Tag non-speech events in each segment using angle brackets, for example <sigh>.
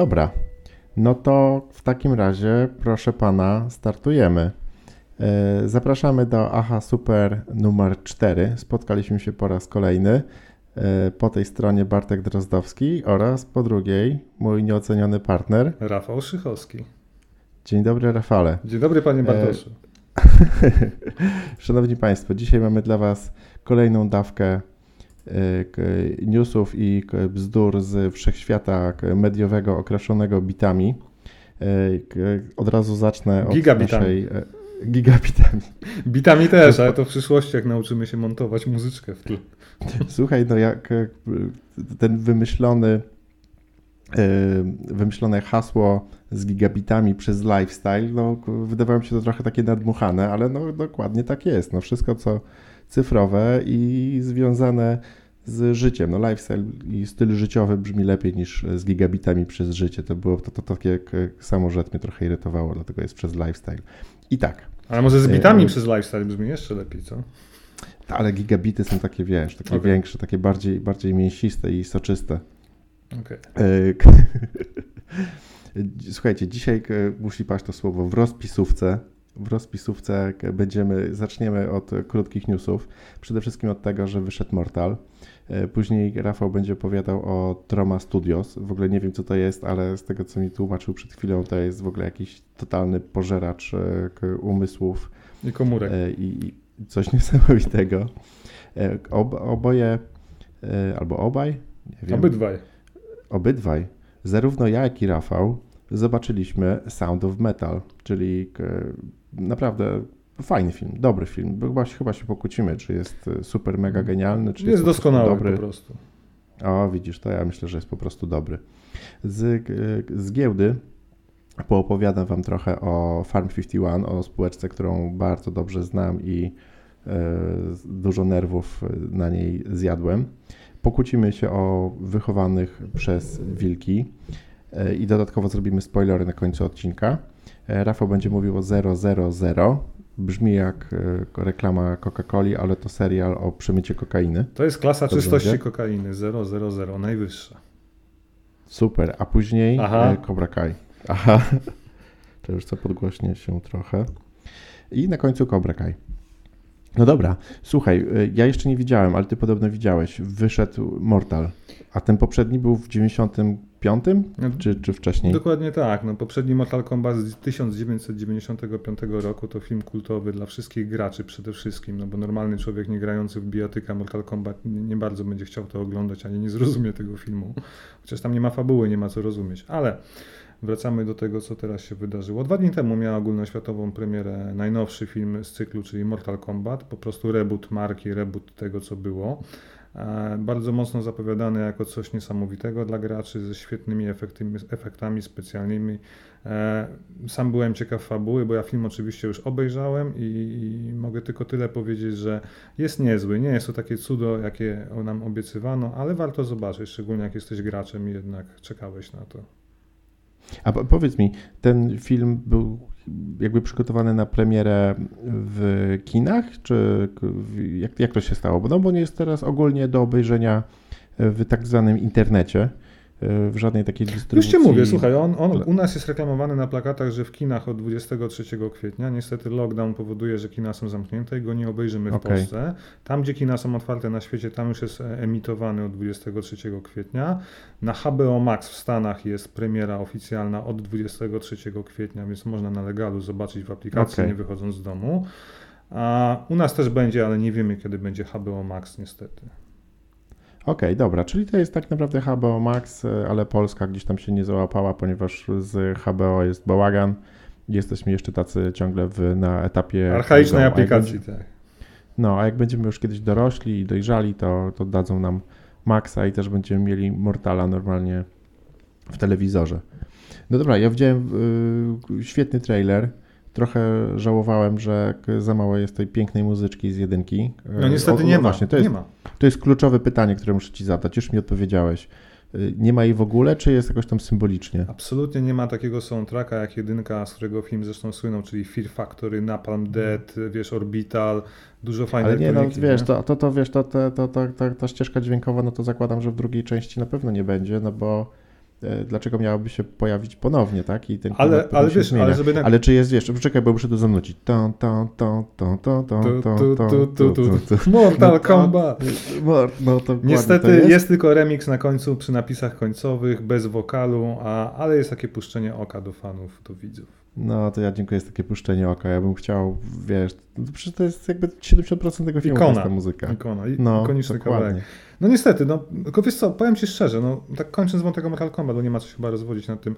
Dobra, no to w takim razie, proszę pana, startujemy. E, zapraszamy do AHA Super numer 4. Spotkaliśmy się po raz kolejny. E, po tej stronie Bartek Drozdowski oraz po drugiej mój nieoceniony partner Rafał Szychowski. Dzień dobry, Rafale. Dzień dobry, panie Bartoszu. <laughs> Szanowni Państwo, dzisiaj mamy dla Was kolejną dawkę newsów i bzdur z wszechświata mediowego okraszonego bitami. Od razu zacznę od Gigabitami. naszej... Gigabitami. <laughs> Bitami też, ale to w przyszłości, jak nauczymy się montować muzyczkę w tle. <laughs> Słuchaj, no jak ten wymyślony wymyślone hasło z gigabitami przez lifestyle, no wydawało mi się to trochę takie nadmuchane, ale no dokładnie tak jest. No wszystko, co cyfrowe i związane z życiem. No lifestyle i styl życiowy brzmi lepiej niż z gigabitami przez życie. To było to, to, to takie samo, że mnie trochę irytowało, dlatego jest przez lifestyle. I tak. Ale może z bitami e, przez lifestyle brzmi jeszcze lepiej, co? Ale gigabity są takie, wiesz, takie okay. większe, takie bardziej, bardziej mięsiste i soczyste. Okay. <laughs> Słuchajcie, dzisiaj musi paść to słowo w rozpisówce w rozpisówce będziemy, zaczniemy od krótkich newsów. Przede wszystkim od tego, że wyszedł Mortal. E, później Rafał będzie opowiadał o Troma Studios. W ogóle nie wiem, co to jest, ale z tego, co mi tłumaczył przed chwilą, to jest w ogóle jakiś totalny pożeracz e, umysłów. I komórek. E, I coś <laughs> niesamowitego. Ob, oboje, albo obaj? Nie wiem. Obydwaj. Obydwaj. Zarówno ja, jak i Rafał zobaczyliśmy Sound of Metal, czyli naprawdę fajny film, dobry film. Chyba, chyba się pokłócimy, czy jest e, super, mega genialny, czy jest, jest doskonały dobry. po prostu. O, widzisz, to ja myślę, że jest po prostu dobry. Z, e, z giełdy poopowiadam Wam trochę o Farm 51, o spółeczce, którą bardzo dobrze znam i e, dużo nerwów na niej zjadłem. Pokłócimy się o wychowanych przez wilki e, i dodatkowo zrobimy spoilery na końcu odcinka. E, Rafał będzie mówił o 000. Brzmi jak e, reklama Coca-Coli, ale to serial o przemycie kokainy. To jest klasa Dobrze czystości będzie? kokainy 000, najwyższa. Super, a później Aha. E, Cobra Kai. Aha, <laughs> to już co podgłośnie się trochę. I na końcu Cobra Kai. No dobra, słuchaj, ja jeszcze nie widziałem, ale ty podobno widziałeś. Wyszedł Mortal, a ten poprzedni był w 90 piątym, no, czy, czy wcześniej? Dokładnie tak. No, poprzedni Mortal Kombat z 1995 roku to film kultowy dla wszystkich graczy przede wszystkim, no bo normalny człowiek nie grający w bijatyka Mortal Kombat nie, nie, bardzo będzie chciał to oglądać, ani nie zrozumie tego filmu. Chociaż tam nie ma fabuły, nie ma co rozumieć. Ale wracamy do tego, co teraz się wydarzyło. Dwa dni temu miał ogólnoświatową premierę najnowszy film z cyklu, czyli Mortal Kombat. Po prostu reboot marki, reboot tego, co było. E, bardzo mocno zapowiadane jako coś niesamowitego dla graczy ze świetnymi efektami, efektami specjalnymi. E, sam byłem ciekaw fabuły, bo ja film oczywiście już obejrzałem i, i, mogę tylko tyle powiedzieć, że jest niezły. Nie jest to takie cudo, jakie nam obiecywano, ale warto zobaczyć, szczególnie jak jesteś graczem i jednak czekałeś na to. A powiedz mi, ten film był jakby przygotowany na premierę w kinach, czy jak, jak to się stało? No bo nie jest teraz ogólnie do obejrzenia w tak zwanym internecie w żadnej takiej dystrybucji. Już Ci mówię, słuchaj, on, on u nas jest reklamowany na plakatach, że w kinach od 23 kwietnia. Niestety lockdown powoduje, że kina są zamknięte i go nie obejrzymy w okay. Polsce. Tam, gdzie kina są otwarte na świecie, tam już jest emitowany od 23 kwietnia. Na HBO Max w Stanach jest premiera oficjalna od 23 kwietnia, więc można na legalu zobaczyć w aplikacji, okay. nie wychodząc z domu. A u nas też będzie, ale nie wiemy, kiedy będzie HBO Max niestety. Okej, okay, dobra, czyli to jest tak naprawdę HBO Max, e, ale Polska gdzieś tam się nie załapała, ponieważ z HBO jest bałagan. Jesteśmy jeszcze tacy ciągle w, na etapie... Archaicznej aplikacji, będzie, tak. No, a jak będziemy już kiedyś dorośli i dojrzali, to, to dadzą nam Maxa i też będziemy mieli Mortala normalnie w telewizorze. No dobra, ja widziałem y, świetny trailer. Trochę żałowałem, że za mało jest tej pięknej muzyczki z jedynki. No niestety o, nie, no ma, właśnie, to jest, nie ma. To jest kluczowe pytanie, które muszę Ci zadać. Już mi odpowiedziałeś. Y, nie ma jej w ogóle, czy jest jakoś tam symbolicznie? Absolutnie nie ma takiego soundtracka jak jedynka, z którego film zresztą słynął, czyli Fear Factory, Napalm Dead, wiesz, Orbital, dużo fajnych Ale nie, no wiesz, nie? To, to, to, wiesz, to, to, to, to, ta ścieżka dźwiękowa, no to zakładam, że w drugiej części na pewno nie będzie, no bo e, dlaczego miałaby się pojawić ponownie, tak? I ten Ale, ale wiesz, zmienia. ale żeby... na- Ale czy jest jeszcze, poczekaj, bo muszę to zanucić. Mortal No to- Kombat! No, no to Niestety ładnie jest. to jest. tylko remix na końcu przy napisach końcowych, bez wokalu, a, ale jest takie puszczenie oka do fanów, do widzów. No to ja dziękuję, jest takie puszczenie oka. Ja bym chciał, wiesz, no to przecież to jest jakby 70% tego filmu, to Ikona. jest ta muzyka. Ikona, i, No, ikoniczny dokładnie. kawałek. No niestety, no, tylko wiesz co, powiem Ci szczerze, no, tak kończąc wątek Mortal Kombat, bo nie ma co się chyba rozwodzić nad tym.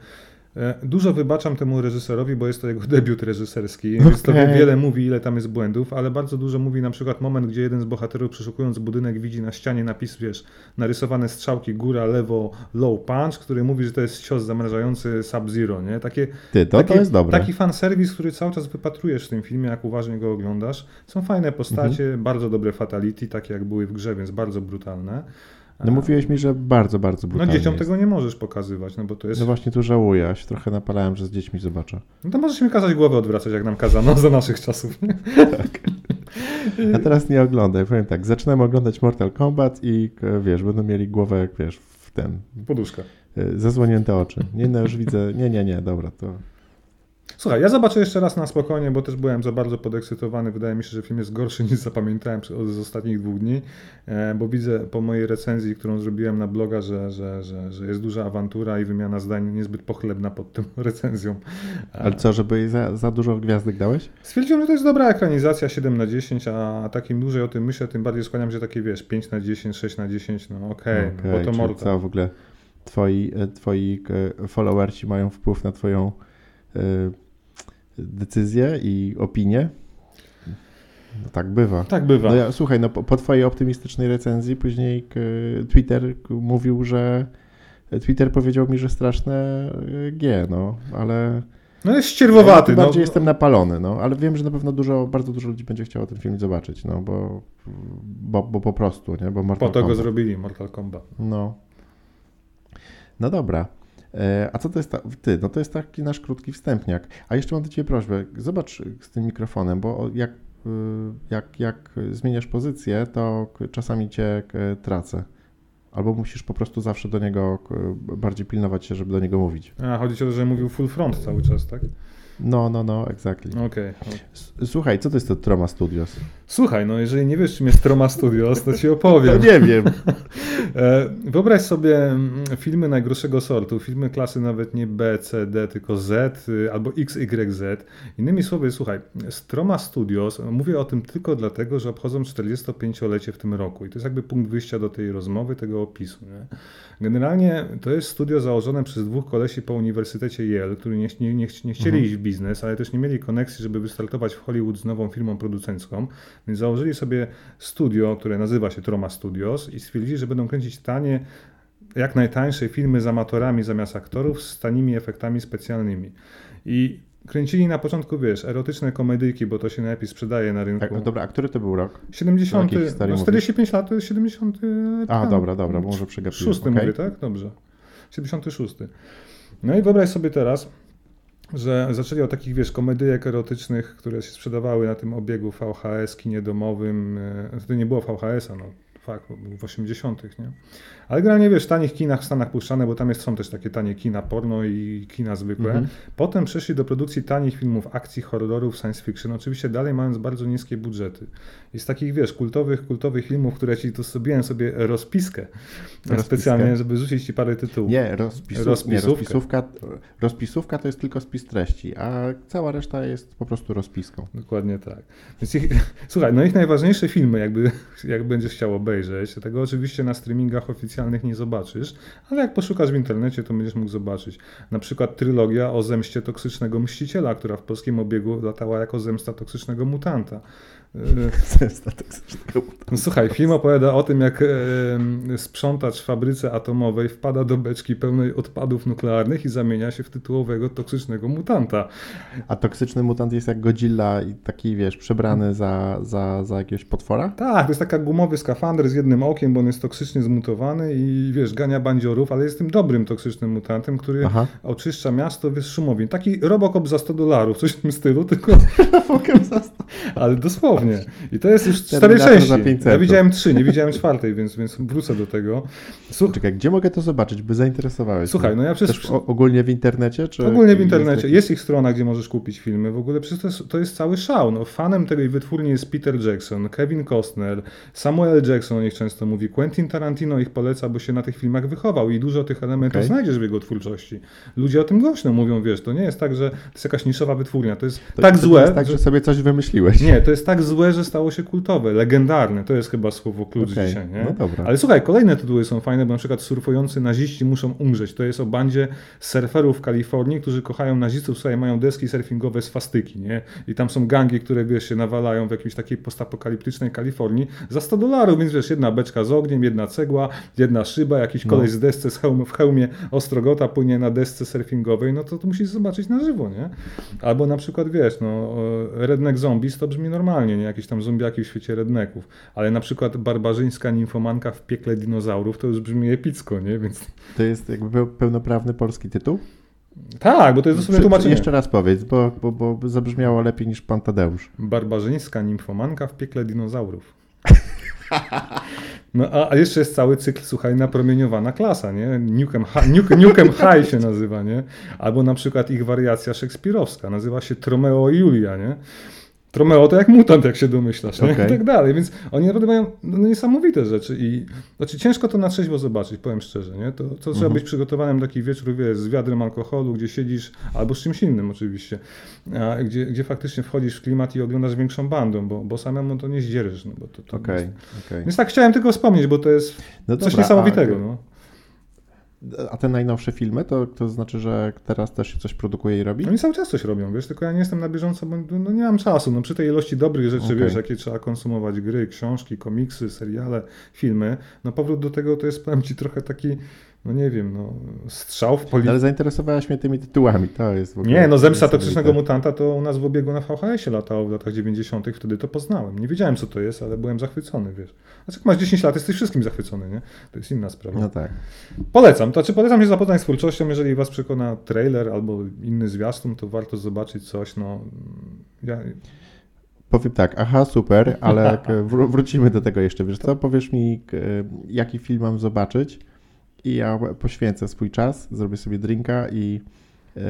E, Dużo wybaczam temu reżyserowi, bo jest to jego <laughs> debiut reżyserski, więc to wiele mówi, ile tam jest błędów, ale bardzo dużo mówi na przykład moment, gdzie jeden z bohaterów przeszukując budynek widzi na ścianie napis, wiesz, narysowane strzałki góra, lewo, low punch, który mówi, że to jest cios zamrażający Sub-Zero, nie? Takie, Ty, to, taki, to jest dobre. Taki fanserwis, który cały czas wypatrujesz w tym filmie, jak uważnie go oglądasz. Są fajne postacie, Mhm. bardzo dobre fatality, takie jak były w grze, więc bardzo brutalne. No mówiłeś mi, że bardzo, bardzo No brutalnie dzieciom jest. tego nie możesz pokazywać, no bo to jest... No właśnie tu żałuję, ja się trochę napalałem, że z dziećmi zobaczę. No to możesz mi kazać głowę odwracać, jak nam kazano za naszych czasów. nie? <laughs> A teraz nie oglądaj, powiem tak, zaczynamy oglądać Mortal Kombat i e, wiesz, będą mieli głowę, jak wiesz, w ten, Poduszka. e, zasłonięte oczy. Nie, no już widzę, nie, nie, nie, dobra, to... Słuchaj, ja zobaczę jeszcze raz na spokojnie, bo też byłem za bardzo podekscytowany. Wydaje mi się, że film jest gorszy <laughs> niż zapamiętałem z ostatnich dwóch dni, e, bo widzę po mojej recenzji, którą zrobiłem na bloga, że, że, że, że jest duża awantura i wymiana zdań niezbyt pochlebna pod tą <laughs> recenzją. Ale co, żeby jej za, za dużo gwiazdek dałeś? Stwierdziłem, że to jest dobra ekranizacja 7 na 10, a takim dłużej o tym myślę, tym bardziej skłaniam się takie, wiesz, 5 na 10, 6 na 10, no okej, Okej, bo to Mortal. co w ogóle twoi, e, twoi e, followerci mają wpływ na twoją e, decyzję i opinię? No tak bywa. Tak bywa. No ja, słuchaj, no po, po twojej optymistycznej recenzji później Twitter mówił, że Twitter powiedział mi, że straszne e, G, no, ale No jest ścierwowaty. ja No, bardziej jestem napalony, no, ale wiem, że na pewno dużo, bardzo dużo ludzi będzie chciało ten film zobaczyć, no, bo, bo, bo po prostu, nie, bo po Mortal to go Kombat. zrobili, Mortal Kombat. No. No dobra. E, A co to jest ta, ty? No to jest taki nasz krótki wstępniak. A jeszcze mam do ciebie prośbę. Zobacz z tym mikrofonem, bo jak, y, jak, jak zmieniasz pozycję, to czasami cię tracę. Albo musisz po prostu zawsze do niego bardziej pilnować się, żeby do niego mówić. A, chodzi o to, że mówił full front cały czas, tak? No, no, no, exactly. S- Słuchaj, co to jest to Troma Studios? Słuchaj, no jeżeli nie wiesz, czym jest Troma Studios, to ci opowiem. No nie wiem. <laughs> E, Wyobraź sobie mm, filmy najgorszego sortu, filmy klasy nawet nie B, C, D, tylko Z y, albo X, Y, Z. Innymi słowy, słuchaj, Stroma Studios, mówię o tym tylko dlatego, że obchodzą 45-lecie w tym roku i to jest jakby punkt wyjścia do tej rozmowy, tego opisu. Nie? Generalnie to jest studio założone przez dwóch kolesi po Uniwersytecie Yale, którzy nie, nie, nie, nie chcieli Mhm. iść w biznes, ale też nie mieli koneksji, żeby wystartować w Hollywood z nową firmą producencką, więc założyli sobie studio, które nazywa się Troma Studios i stwierdzili, że będą kręcić tanie, jak najtańsze filmy z amatorami zamiast aktorów z tanimi efektami specjalnymi. I kręcili na początku, wiesz, erotyczne komedyjki, bo to się najlepiej sprzedaje na rynku. A, dobra, a który to był rok? 70, jakiej historii no 45 lat to jest 70. A, tam, dobra, dobra, może przegapiłem. Szósty okej. mówię, tak? Dobrze. 76. No i wyobraź sobie teraz, że zaczęli od takich, wiesz, komedyjek erotycznych, które się sprzedawały na tym obiegu VHS, kinie domowym. e, Wtedy nie było VHS-a, no fakt, bo był w 80., nie? Ale generalnie, wiesz, w tanich kinach w Stanach puszczane, bo tam jest, są też takie tanie kina porno i kina zwykłe. Mhm. Potem przeszli do produkcji tanich filmów akcji, horrorów, science fiction, oczywiście dalej mając bardzo niskie budżety. I z takich, wiesz, kultowych, kultowych filmów, które ci tu zrobiłem sobie rozpiskę, Rozpiskę? specjalnie, żeby rzucić ci parę tytułów. Nie, rozpisów, Rozpisówkę. nie rozpisówka, rozpisówka to jest tylko spis treści, a cała reszta jest po prostu rozpiską. Dokładnie tak. Więc ich, <laughs> słuchaj, no ich najważniejsze filmy, jakby, jak będziesz chciał obejrzeć, tego oczywiście na streamingach oficjalnych nie zobaczysz, ale jak poszukasz w internecie, to będziesz mógł zobaczyć. Na przykład trylogia o zemście toksycznego mściciela, która w polskim obiegu latała jako zemsta toksycznego mutanta. No, <laughs> słuchaj, film opowiada o tym, jak e, sprzątacz w fabryce atomowej wpada do beczki pełnej odpadów nuklearnych i zamienia się w tytułowego toksycznego mutanta. A toksyczny mutant jest jak Godzilla i taki, wiesz, przebrany za, za, za jakiegoś potwora? Tak, to jest taka gumowy skafander z jednym okiem, bo on jest toksycznie zmutowany i wiesz, gania bandziorów, ale jest tym dobrym toksycznym mutantem, który Aha. oczyszcza miasto, wiesz, szumowi. Taki Robocop za 100 dolarów, coś w tym stylu, tylko <laughs> Pokem za sto- Ale dosłownie. I to jest już cztery części. Ja widziałem trzy, nie widziałem czwartej, więc, więc wrócę do tego. Słuch... Czekaj, gdzie mogę to zobaczyć, by zainteresowałeś? Słuchaj, no ja przez... Też ogólnie w internecie? Czy ogólnie w internecie. Jest, ich strona, gdzie możesz kupić filmy. W ogóle przecież to jest, to jest cały szał. No, fanem tej wytwórni jest Peter Jackson, Kevin Costner, Samuel Jackson o nich często mówi, Quentin Tarantino ich poleca, bo się na tych filmach wychował i dużo tych elementów okay. znajdziesz w jego twórczości. Ludzie o tym głośno mówią, wiesz, to nie jest tak, że to jest jakaś niszowa wytwórnia, to jest to, tak to złe. jest tak, że sobie coś wymyśliłeś. Nie, to jest tak złe, że stało się kultowe, legendarne, to jest chyba słowo klucz okay. dzisiaj, nie? No dobra. Ale słuchaj, kolejne tytuły są fajne, bo na przykład surfujący naziści muszą umrzeć. To jest o bandzie surferów w Kalifornii, którzy kochają nazistów, słuchaj, mają deski surfingowe z fastyki, nie? I tam są gangi, które, wiesz, się nawalają w jakiejś takiej postapokaliptycznej Kalifornii za 100 dolarów, więc wiesz, jedna beczka z ogniem, jedna cegła, jedna szyba, jakiś koleś no. z desce z hełm, w hełmie ostrogota płynie na desce surfingowej, no to, to musisz zobaczyć na żywo, nie? Albo na przykład, wiesz, no, Redneck Zombies to brzmi normalnie, nie? Jakieś tam zombiaki w świecie redneków, ale na przykład barbarzyńska nimfomanka w piekle dinozaurów to już brzmi epicko, nie? Więc... To jest jakby pełnoprawny polski tytuł? Tak, bo to jest dosłownie tłumaczenie. Jeszcze raz powiedz, bo, bo, bo zabrzmiało lepiej niż pan Tadeusz. Barbarzyńska nimfomanka w piekle dinozaurów. No a, a, jeszcze jest cały cykl, słuchaj, napromieniowana klasa, nie? Newcomb, Newcomb High się nazywa, nie? Albo na przykład ich wariacja szekspirowska, nazywa się Tromeo i Julia, nie? Tromeo to jak mutant, jak się domyślasz, okay. i tak dalej. Więc oni naprawdę mają no, niesamowite rzeczy i znaczy ciężko to na trzeźwo zobaczyć, powiem szczerze, nie? To, to trzeba mhm. być przygotowanym taki wieczór, wiesz, z wiadrem alkoholu, gdzie siedzisz, albo z czymś innym oczywiście, a, gdzie, gdzie faktycznie wchodzisz w klimat i oglądasz większą bandą, bo, bo samemu to nie zdzierżysz. No, bo to, to okay, jest... okay. Więc tak chciałem tylko wspomnieć, bo to jest no coś dobra, niesamowitego. A... No. A te najnowsze filmy, to, to znaczy, że teraz też się coś produkuje i robi? Oni cały czas coś robią, wiesz, tylko ja nie jestem na bieżąco, bo no, nie mam czasu. No, przy tej ilości dobrych rzeczy, okay. wiesz, jakie trzeba konsumować, gry, książki, komiksy, seriale, filmy, no powrót do tego to jest, powiem Ci, trochę taki no nie wiem, no, strzał w policji. Ale zainteresowałeś mnie tymi tytułami, to jest w ogóle... Nie, no Zemsta Toksycznego Mutanta to u nas w obiegu na VHS-ie latało w latach 90., wtedy to poznałem. Nie wiedziałem, co to jest, ale byłem zachwycony, wiesz. A jak masz 10 lat, jesteś wszystkim zachwycony, nie? To jest inna sprawa. No tak. Polecam, to znaczy polecam się zapoznać z twórczością, jeżeli was przekona trailer albo inny zwiastun, to warto zobaczyć coś, no... Ja... Powiem tak, aha, super, ale <laughs> wr wrócimy do tego jeszcze. Wiesz co, powiesz mi, jaki film mam zobaczyć? I ja poświęcę swój czas, zrobię sobie drinka i, yy,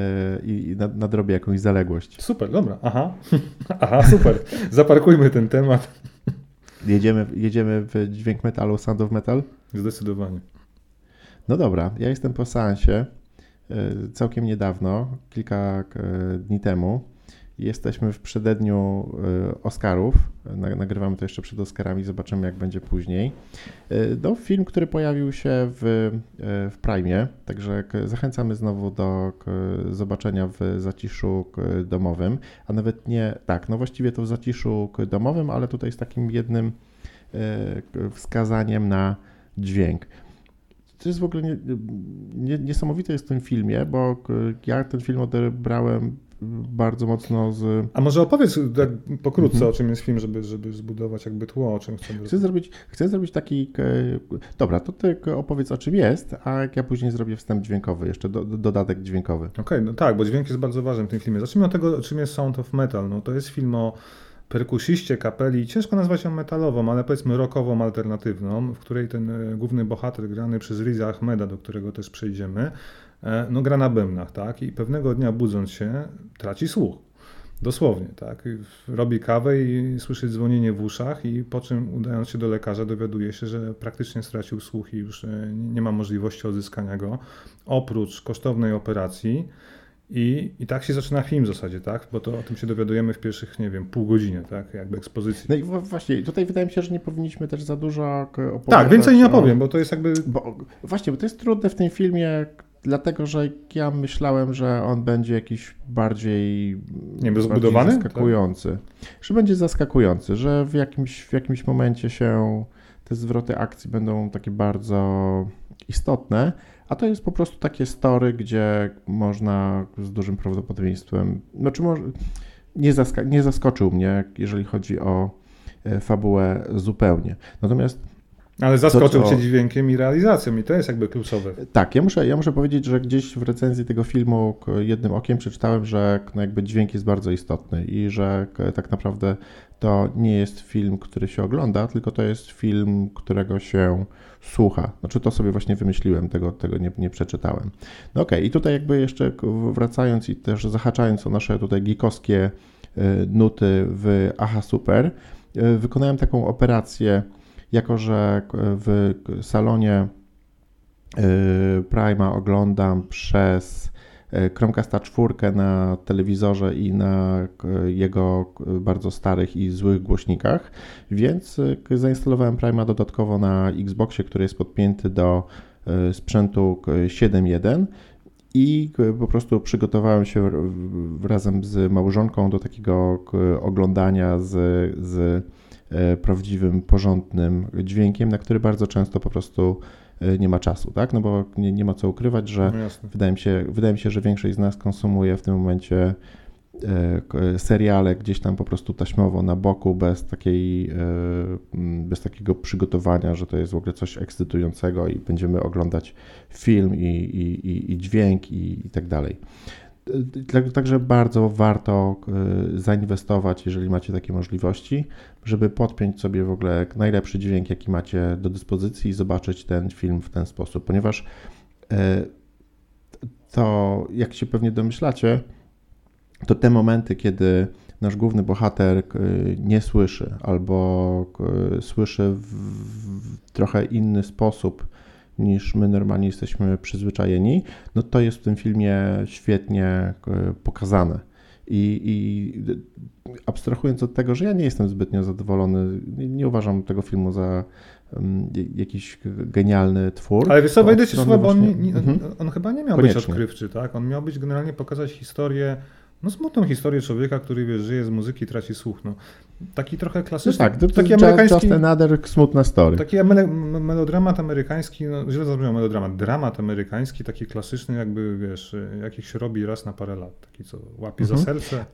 i nadrobię jakąś zaległość. Super, dobra, aha, <laughs> aha, super. Zaparkujmy ten temat. Jedziemy, jedziemy w dźwięk metalu, sound of metal? Zdecydowanie. No dobra, ja jestem po seansie yy, całkiem niedawno, kilka yy, dni temu. Jesteśmy w przededniu e, Oscarów. Nagrywamy to jeszcze przed Oscarami, zobaczymy jak będzie później. E, no, film, który pojawił się w, e, w Prime, także zachęcamy znowu do zobaczenia w zaciszu domowym, a nawet nie, tak, no właściwie to w zaciszu domowym, ale tutaj z takim jednym wskazaniem na dźwięk. To jest w ogóle nie, nie, niesamowite jest w tym filmie, bo ja ten film odebrałem bardzo mocno z... A może opowiedz tak pokrótce, mhm. o czym jest film, żeby, żeby zbudować jakby tło, o czym chcemy chcę zrobić. Chcę zrobić taki... Dobra, to ty opowiedz, o czym jest, a jak ja później zrobię wstęp dźwiękowy, jeszcze do, dodatek dźwiękowy. Okej, okay, no tak, bo dźwięk jest bardzo ważny w tym filmie. Zacznijmy od tego, czym jest Sound of Metal. No, to jest film o perkusiście kapeli, ciężko nazwać ją metalową, ale powiedzmy rockową, alternatywną, w której ten e, główny bohater grany przez Riza Ahmeda, do którego też przejdziemy, E, no gra na bębnach, tak? I pewnego dnia budząc się traci słuch. Dosłownie, tak. Robi kawę i słyszy dzwonienie w uszach i po czym udając się do lekarza dowiaduje się, że praktycznie stracił słuch i już e, nie ma możliwości odzyskania go. Oprócz kosztownej operacji i, I tak się zaczyna film w zasadzie, tak? Bo to o tym się dowiadujemy w pierwszych, nie wiem, pół godziny, tak? Jakby ekspozycji. No i właśnie, tutaj wydaje mi się, że nie powinniśmy też za dużo opowiadać. Tak, więcej nie opowiem, bo to jest jakby... Bo, właśnie, bo to jest trudne w tym filmie, dlatego że ja myślałem, że on będzie jakiś bardziej, nie wiem, zbudowany? zaskakujący. Tak? Że będzie zaskakujący, że w jakimś, w jakimś momencie się te zwroty akcji będą takie bardzo istotne, a to jest po prostu takie story, gdzie można z dużym prawdopodobieństwem, znaczy może, nie, zaska nie zaskoczył mnie, jeżeli chodzi o e, fabułę zupełnie. Natomiast Ale zaskoczył cię dźwiękiem i realizacją i to jest jakby kluczowe. Tak, ja muszę, ja muszę powiedzieć, że gdzieś w recenzji tego filmu jednym okiem przeczytałem, że no jakby dźwięk jest bardzo istotny i że tak naprawdę to nie jest film, który się ogląda, tylko to jest film, którego się słucha. Znaczy to sobie właśnie wymyśliłem, tego, tego nie, nie przeczytałem. No okej, okay. i tutaj jakby jeszcze wracając i też zahaczając o nasze tutaj geekowskie e, nuty w Aha Super, e, wykonałem taką operację, jako że w salonie e, Prima oglądam przez Chromecasta 4 na telewizorze i na jego bardzo starych i złych głośnikach, więc zainstalowałem Prima dodatkowo na Xboxie, który jest podpięty do sprzętu 7.1 i po prostu przygotowałem się razem z małżonką do takiego oglądania z, z e, prawdziwym, porządnym dźwiękiem, na który bardzo często po prostu e, nie ma czasu, tak? No bo nie, nie ma co ukrywać, że no wydaje, mi się, wydaje mi się, że większość z nas konsumuje w tym momencie E, seriale gdzieś tam po prostu taśmowo na boku, bez, takiej, e, bez takiego przygotowania, że to jest w ogóle coś ekscytującego i będziemy oglądać film i, i, i dźwięk i, i tak dalej. Także bardzo warto e, zainwestować, jeżeli macie takie możliwości, żeby podpiąć sobie w ogóle najlepszy dźwięk, jaki macie do dyspozycji i zobaczyć ten film w ten sposób, ponieważ to, jak się pewnie domyślacie, to te momenty, kiedy nasz główny bohater nie słyszy albo słyszy w trochę inny sposób niż my normalnie jesteśmy przyzwyczajeni, no to jest w tym filmie świetnie pokazane. I, I, abstrahując od tego, że ja nie jestem zbytnio zadowolony, nie, uważam tego filmu za um, jakiś genialny twór. Ale wiesz co, wejdę ci słowo, bo on, nie, nie, mhm. on, chyba nie miał Koniecznie. być odkrywczy, tak? On miał być generalnie pokazać historię no smutną historię człowieka, który wiesz, żyje z muzyki, traci słuch. No. Taki trochę klasyczny. No tak, to, to taki amerykański. Just another smutna story. Taki me melodramat amerykański, no źle zabrzmiał melodramat, dramat amerykański, taki klasyczny, jakby wiesz, jakich się robi raz na parę lat. Taki, co łapie mhm. za serce.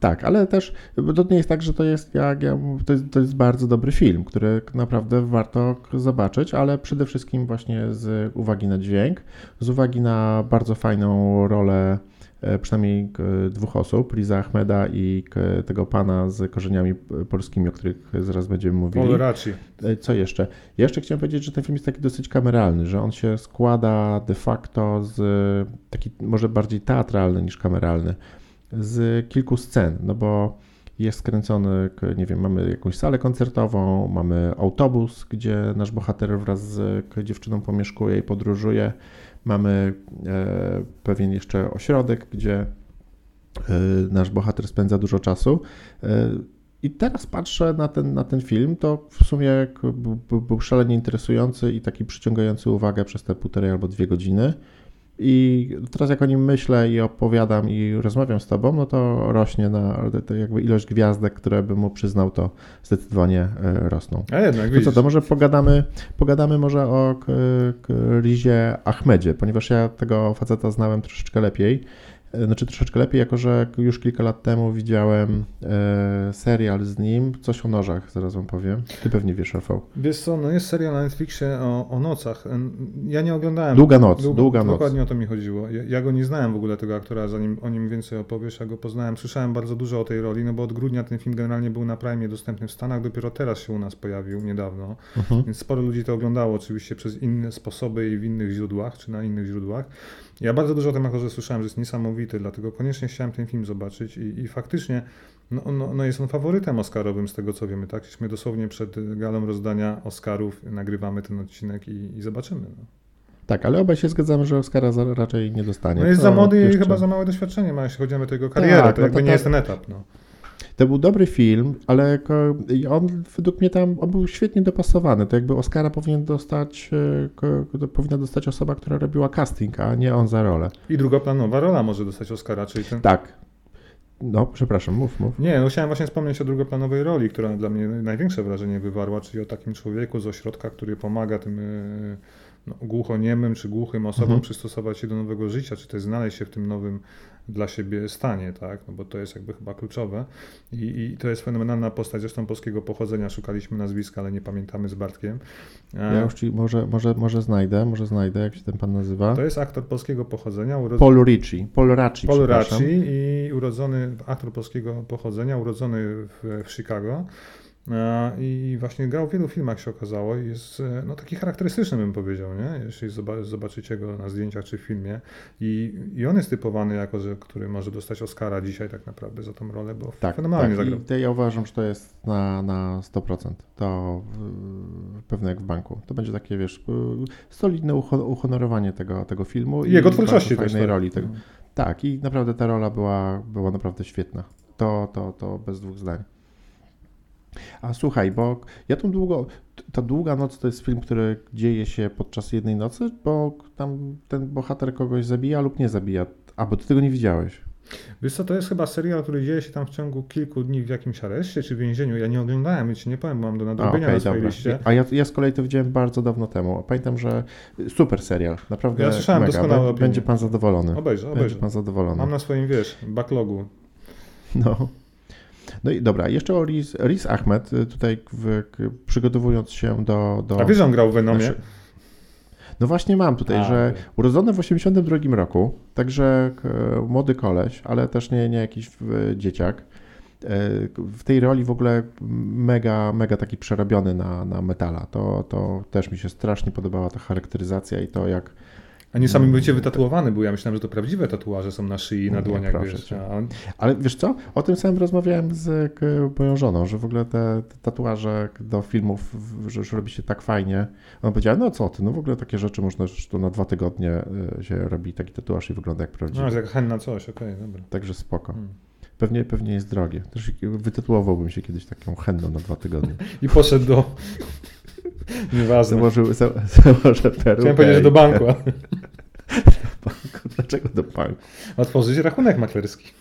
Tak, ale też to nie jest tak, że to jest, jak ja, to jest, to jest bardzo dobry film, który naprawdę warto zobaczyć, ale przede wszystkim właśnie z uwagi na dźwięk, z uwagi na bardzo fajną rolę E, przynajmniej dwóch osób, Riza Ahmeda i tego pana z korzeniami polskimi, o których zaraz będziemy mówili. racji. E, co jeszcze? Jeszcze chciałem powiedzieć, że ten film jest taki dosyć kameralny, że on się składa de facto z taki może bardziej teatralny niż kameralny, z kilku scen, no bo jest skręcony, nie wiem, mamy jakąś salę koncertową, mamy autobus, gdzie nasz bohater wraz z dziewczyną pomieszkuje i podróżuje. Mamy e, pewien jeszcze ośrodek, gdzie e, nasz bohater spędza dużo czasu. E, I teraz patrzę na ten, na ten film, to w sumie był, był szalenie interesujący i taki przyciągający uwagę przez te półtorej albo dwie godziny. I teraz jak o nim myślę i opowiadam i rozmawiam z tobą, no to rośnie na to jakby ilość gwiazdek, które bym mu przyznał, to zdecydowanie e, rosną. A jednak, to co, to może pogadamy, pogadamy może o Rizie Ahmedzie, ponieważ ja tego faceta znałem troszeczkę lepiej. E, znaczy troszeczkę lepiej, jako że już kilka lat temu widziałem e, serial z nim, coś o nożach, zaraz wam powiem. Ty pewnie wiesz, Rafał. Wiesz co, no jest serial na Netflixie o, o nocach. Ja nie oglądałem. Długa noc, długa, długa noc. Dokładnie o to mi chodziło. Ja, ja, go nie znałem w ogóle, tego aktora, zanim o nim więcej opowiesz, ja go poznałem. Słyszałem bardzo dużo o tej roli, no bo od grudnia ten film generalnie był na Prime dostępny w Stanach, dopiero teraz się u nas pojawił, niedawno. Uh-huh. Więc sporo ludzi to oglądało oczywiście przez inne sposoby i w innych źródłach, czy na innych źródłach. Ja bardzo dużo o tym aktorze słyszałem, że jest niesamowity, dlatego koniecznie chciałem ten film zobaczyć i, i faktycznie no, no, no, jest on faworytem Oscarowym z tego co wiemy, tak? Jesteśmy dosłownie przed galą rozdania Oscarów, nagrywamy ten odcinek i, i zobaczymy. No. Tak, ale obaj się zgadzamy, że Oscara raczej nie dostanie. No jest to za młody jeszcze... i chyba za małe doświadczenie ma, jeśli chodzi o jego karierę, tak, to no jakby to nie tak... jest ten etap. No. To był dobry film, ale on według mnie tam on był świetnie dopasowany. To jakby Oscara powinien dostać, e, powinna dostać osoba, która robiła casting, a nie on za rolę. I drugoplanowa rola może dostać Oscara, czyli ten... Tak. No, przepraszam, mów, mów. Nie, no chciałem właśnie wspomnieć o drugoplanowej roli, która dla mnie największe wrażenie wywarła, czyli o takim człowieku z ośrodka, który pomaga tym e, no, głuchoniemym czy głuchym osobom Mhm. przystosować się do nowego życia, czy też znaleźć się w tym nowym dla siebie stanie, tak? No bo to jest jakby chyba kluczowe. I, I to jest fenomenalna postać, zresztą polskiego pochodzenia. Szukaliśmy nazwiska, ale nie pamiętamy z Bartkiem. E, Ja już ci może, może, może znajdę, może znajdę, jak się ten pan nazywa. To jest aktor polskiego pochodzenia, urodzony Paul Ricci. Paul Racci, Paul. Racci i urodzony, aktor polskiego pochodzenia, urodzony w, w Chicago. E, I właśnie grał w wielu filmach się okazało i jest e, no, taki charakterystyczny bym powiedział, nie? jeśli zoba- zobaczycie go na zdjęciach czy w filmie. I, I on jest typowany jako, że który może dostać Oscara dzisiaj tak naprawdę za tą rolę, bo Tak, fenomenalnie tak. zagrał. I ja uważam, że to jest na, na 100%. To y, pewne jak w banku. To będzie takie, wiesz, solidne uho- uhonorowanie tego, tego filmu. I jego twórczości też. fajnej tak. roli. Tego. Tak, i naprawdę ta rola była, była naprawdę świetna. To, to, to bez dwóch zdań. A słuchaj, bo ja tą długo, ta długa noc to jest film, który dzieje się podczas jednej nocy, bo tam ten bohater kogoś zabija lub nie zabija. A, bo ty tego nie widziałeś. Wiesz co, to jest chyba serial, który dzieje się tam w ciągu kilku dni w jakimś areszcie czy więzieniu. Ja nie oglądałem, więc nie powiem, bo mam do A, nadrobienia okej, na swojej dobra. liście. A ja, ja z kolei to widziałem bardzo dawno temu. Pamiętam, że super serial. Naprawdę Ja słyszałem mega. doskonałe opinie. Będzie pan zadowolony. Obejrzę, Będzie obejrzę. pan zadowolony. Mam na swoim, wiesz, backlogu. No. No i dobra, jeszcze o Riz, Riz Ahmed, y, tutaj w, przygotowując się do... do A wiesz, on grał w Venomie? Znaczy, no właśnie mam tutaj, A, że okej. urodzony w 82 roku, także młody koleś, ale też nie, nie jakiś dzieciak. E, W tej roli w ogóle mega, mega taki przerobiony na, na metala. To, to też mi się strasznie podobała ta charakteryzacja i to jak A niesamowicie wytatuowany był. Ja myślałem, że to prawdziwe tatuaże są na szyi na Nie, dłoniach, proszę wiesz. A Ale wiesz co? O tym samym rozmawiałem z k, moją żoną, że w ogóle te, te tatuaże do filmów, że już robi się tak fajnie. Ona powiedziała, no co ty, no w ogóle takie rzeczy można, że to na dwa tygodnie y, się robi taki tatuaż i wygląda jak prawdziwy. no, jak hen na coś, okej, dobra. Także spoko. Hmm. Pewnie, pewnie jest drogie. Też wytytułowałbym się kiedyś taką henną na dwa tygodnie. <laughs> I poszedł do... Nieważne. Założył, za, założę perukę. Chciałem powiedzieć, że do banku, ale <laughs> Dlaczego do banku? otworzyć rachunek maklerski. <laughs>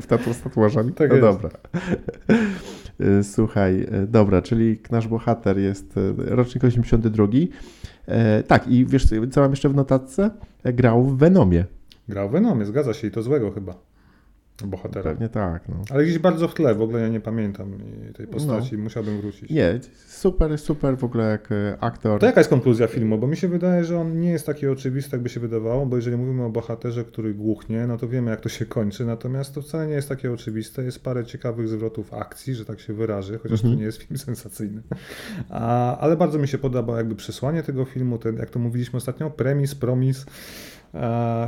W tatu z tatuażami? Tak no jest. dobra. Y, Słuchaj, y, dobra, czyli nasz bohater jest y, rocznik 82. E, tak, i wiesz, co mam jeszcze w notatce? E, Grał w Venomie. Grał w Venomie, zgadza się, i to złego chyba. Bohatera. Pewnie tak, no. Ale gdzieś bardzo w tle, w ogóle ja nie pamiętam tej postaci, musiałbym wrócić. Nie, super, super w ogóle jak e, aktor. To jaka jest konkluzja filmu? Bo mi się wydaje, że on nie jest taki oczywisty, jakby się wydawało, bo jeżeli mówimy o bohaterze, który głuchnie, no to wiemy, jak to się kończy, natomiast to wcale nie jest takie oczywiste. Jest parę ciekawych zwrotów akcji, że tak się wyrażę, chociaż Mhm. to nie jest film sensacyjny. A, ale bardzo mi się podoba jakby przesłanie tego filmu, ten, jak to mówiliśmy ostatnio, premis, promis.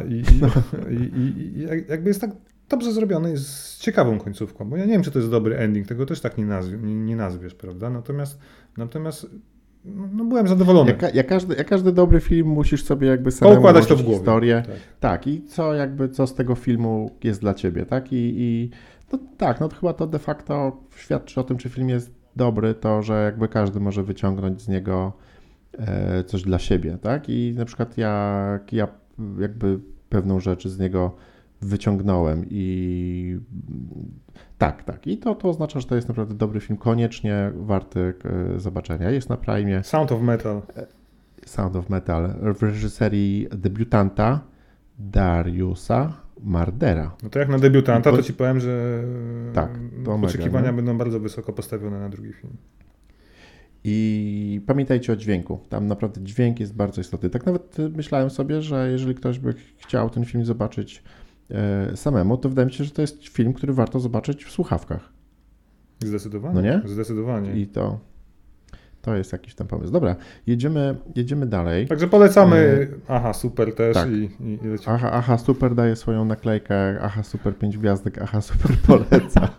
I, i, i, i, I jakby jest tak dobrze zrobiony, z ciekawą końcówką, bo ja nie wiem, czy to jest dobry ending, tego też tak nie, nazwie, nie, nie nazwiesz, prawda? Natomiast, natomiast no, no byłem zadowolony. Jak, jak, każdy, jak każdy dobry film musisz sobie jakby samemu Poukładać to w głowie. historię. Tak. Tak, i co jakby, co z tego filmu jest dla ciebie, tak? I, i no, tak, no to chyba to de facto świadczy o tym, czy film jest dobry, to, że jakby każdy może wyciągnąć z niego e, coś dla siebie, tak? I na przykład jak ja jakby pewną rzecz z niego wyciągnąłem i tak, tak. I to, to oznacza, że to jest naprawdę dobry film, koniecznie warty e, zobaczenia. Jest na Prime Sound of Metal. Sound of Metal w reżyserii debiutanta Dariusa Mardera. No to jak na debiutanta, to ci powiem, że Tak, mega, oczekiwania nie? będą bardzo wysoko postawione na drugi film. I pamiętajcie o dźwięku. Tam naprawdę dźwięk jest bardzo istotny. Tak nawet myślałem sobie, że jeżeli ktoś by chciał ten film zobaczyć e, samemu, to wydaje mi się, że to jest film, który warto zobaczyć w słuchawkach. Zdecydowanie. No nie? Zdecydowanie. I to, to jest jakiś tam pomysł. Dobra, jedziemy, jedziemy dalej. Także polecamy. Aha, super też tak. i, i. Aha, aha, super daje swoją naklejkę. Aha, super 5 gwiazdek. Aha, super poleca. <laughs>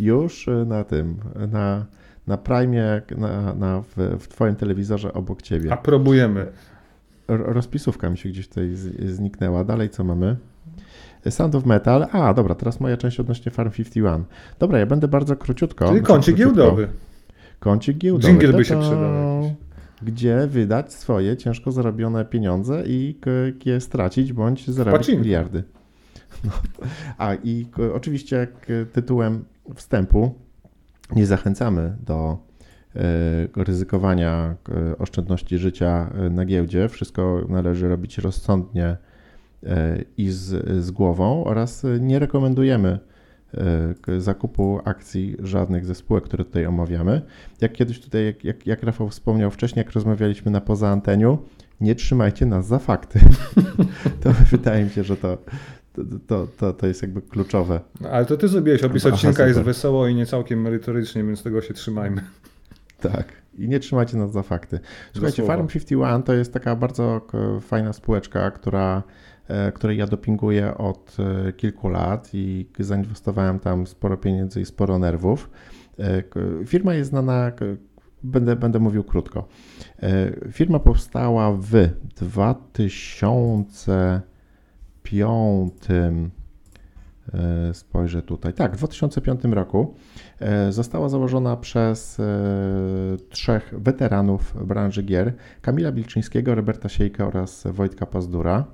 Już na tym, na, na Prime, na, na, w, w Twoim telewizorze obok Ciebie. Aprobujemy. Rozpisówka mi się gdzieś tutaj zniknęła. Dalej co mamy? Sound of Metal. A, dobra, teraz moja część odnośnie Farm 51. Dobra, ja będę bardzo króciutko. Czyli kącik giełdowy. Kącik giełdowy. Dżingiel by się przydał. Gdzie wydać swoje ciężko zarobione pieniądze i je stracić bądź zarobić miliardy. No. A i oczywiście k- tytułem wstępu nie zachęcamy do ryzykowania oszczędności życia na giełdzie. Wszystko należy robić rozsądnie i z, z głową oraz nie rekomendujemy zakupu akcji żadnych ze spółek, które tutaj omawiamy. Jak kiedyś tutaj, jak, jak, jak Rafał wspomniał wcześniej, jak rozmawialiśmy na poza anteniu, nie trzymajcie nas za fakty. <laughs> to wydaje mi się, że to, to, to, to jest jakby kluczowe. Ale to ty zrobiłeś opis odcinka, jest wesoło i nie całkiem merytorycznie, więc tego się trzymajmy. Tak. I nie trzymajcie nas za fakty. Słuchajcie, Farm 51 to jest taka bardzo fajna spółeczka, która, e, której ja dopinguję od e, kilku lat i zainwestowałem tam sporo pieniędzy i sporo nerwów. E, firma jest znana Będę, będę mówił krótko. Firma powstała w 2005. E, spojrzę tutaj. Tak, w 2005 roku e, została założona przez trzech weteranów branży gier: Kamila Bilczyńskiego, Roberta Siejka oraz Wojtka Pazdura.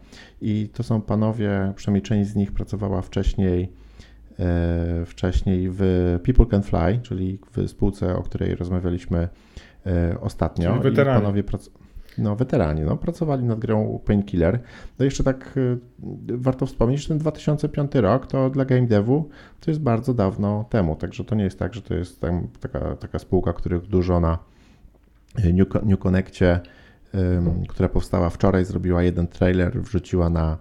I to są panowie, przynajmniej część z nich pracowała wcześniej E, wcześniej w People Can Fly, czyli w spółce, o której rozmawialiśmy e, ostatnio. Czyli weterani. I panowie prac... No, weterani, no, pracowali nad grą Painkiller. No jeszcze tak e, warto wspomnieć, że ten 2005 rok to dla game devu to jest bardzo dawno temu, także to nie jest tak, że to jest tam taka, taka spółka, których dużo na New, New Connectie, um, która powstała wczoraj, zrobiła jeden trailer, wrzuciła na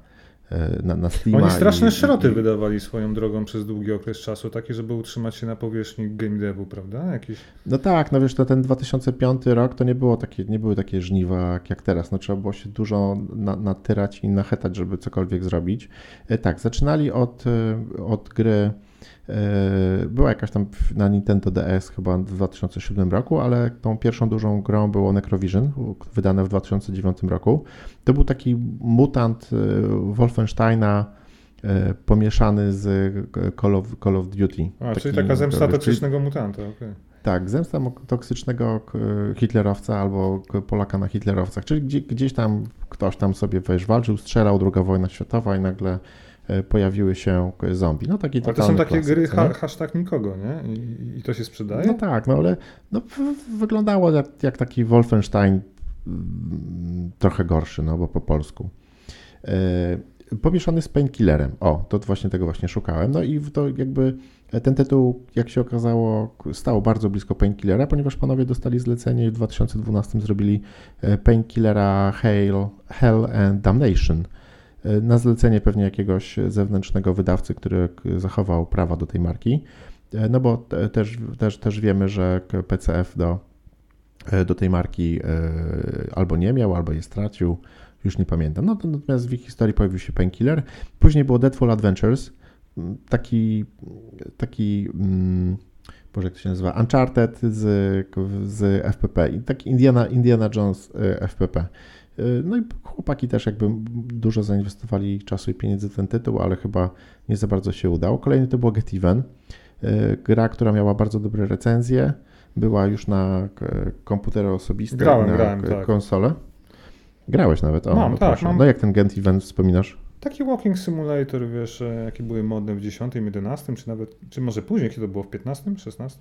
na, na Steama. Oni straszne i, szroty i... wydawali swoją drogą przez długi okres czasu, takie, żeby utrzymać się na powierzchni game devu, prawda? Jakieś... No tak, no wiesz, to ten 2005 rok to nie było takie, nie były takie żniwa jak teraz, no trzeba było się dużo na, natyrać i nachetać, żeby cokolwiek zrobić. E, tak, zaczynali od, e, od gry E, była jakaś tam na Nintendo DS chyba w 2007 roku, ale tą pierwszą dużą grą było Necrovision, wydane w 2009 roku. To był taki mutant e, Wolfensteina e, pomieszany z Call of, Call of Duty. A, taki, czyli taka zemsta toksycznego mutanta, okay. Tak, zemsta toksycznego hitlerowca albo Polaka na hitlerowcach, czyli gdzieś, tam ktoś tam sobie wiesz, walczył, strzelał, druga wojna światowa i nagle pojawiły się zombie. No taki ale to są takie klasyk, gry ha hashtag nikogo, nie? I, I, to się sprzedaje? No tak, no ale no, wyglądało jak, jak, taki Wolfenstein mm, trochę gorszy, no bo po polsku. E, pomieszany z Painkillerem. O, to właśnie tego właśnie szukałem. No i to jakby ten tytuł, jak się okazało, stał bardzo blisko Painkillera, ponieważ panowie dostali zlecenie i w 2012 zrobili e, Painkillera Hell, Hell and Damnation E, na zlecenie pewnie jakiegoś zewnętrznego wydawcy, który zachował prawa do tej marki. E, no bo też, też, też wiemy, że PCF do, e, do tej marki albo nie miał, albo je stracił, już nie pamiętam. No, natomiast w ich historii pojawił się Painkiller. Później było Deadfall Adventures, taki, taki mm, Boże, jak to się nazywa, Uncharted z, z FPP i taki Indiana, Indiana Jones FPP. Y, no i chłopaki też jakby dużo zainwestowali czasu i pieniędzy w ten tytuł, ale chyba nie za bardzo się udało. Kolejny to było Get Even, y, gra, która miała bardzo dobre recenzje, była już na komputery osobiste, grałem, na grałem, tak. konsolę. Grałeś nawet, o, mam, no tak, mam. No jak ten Get Event wspominasz? Taki walking simulator, wiesz, e, jakie były modne w 10, 11, czy nawet, czy może później, kiedy to było w 15, 16?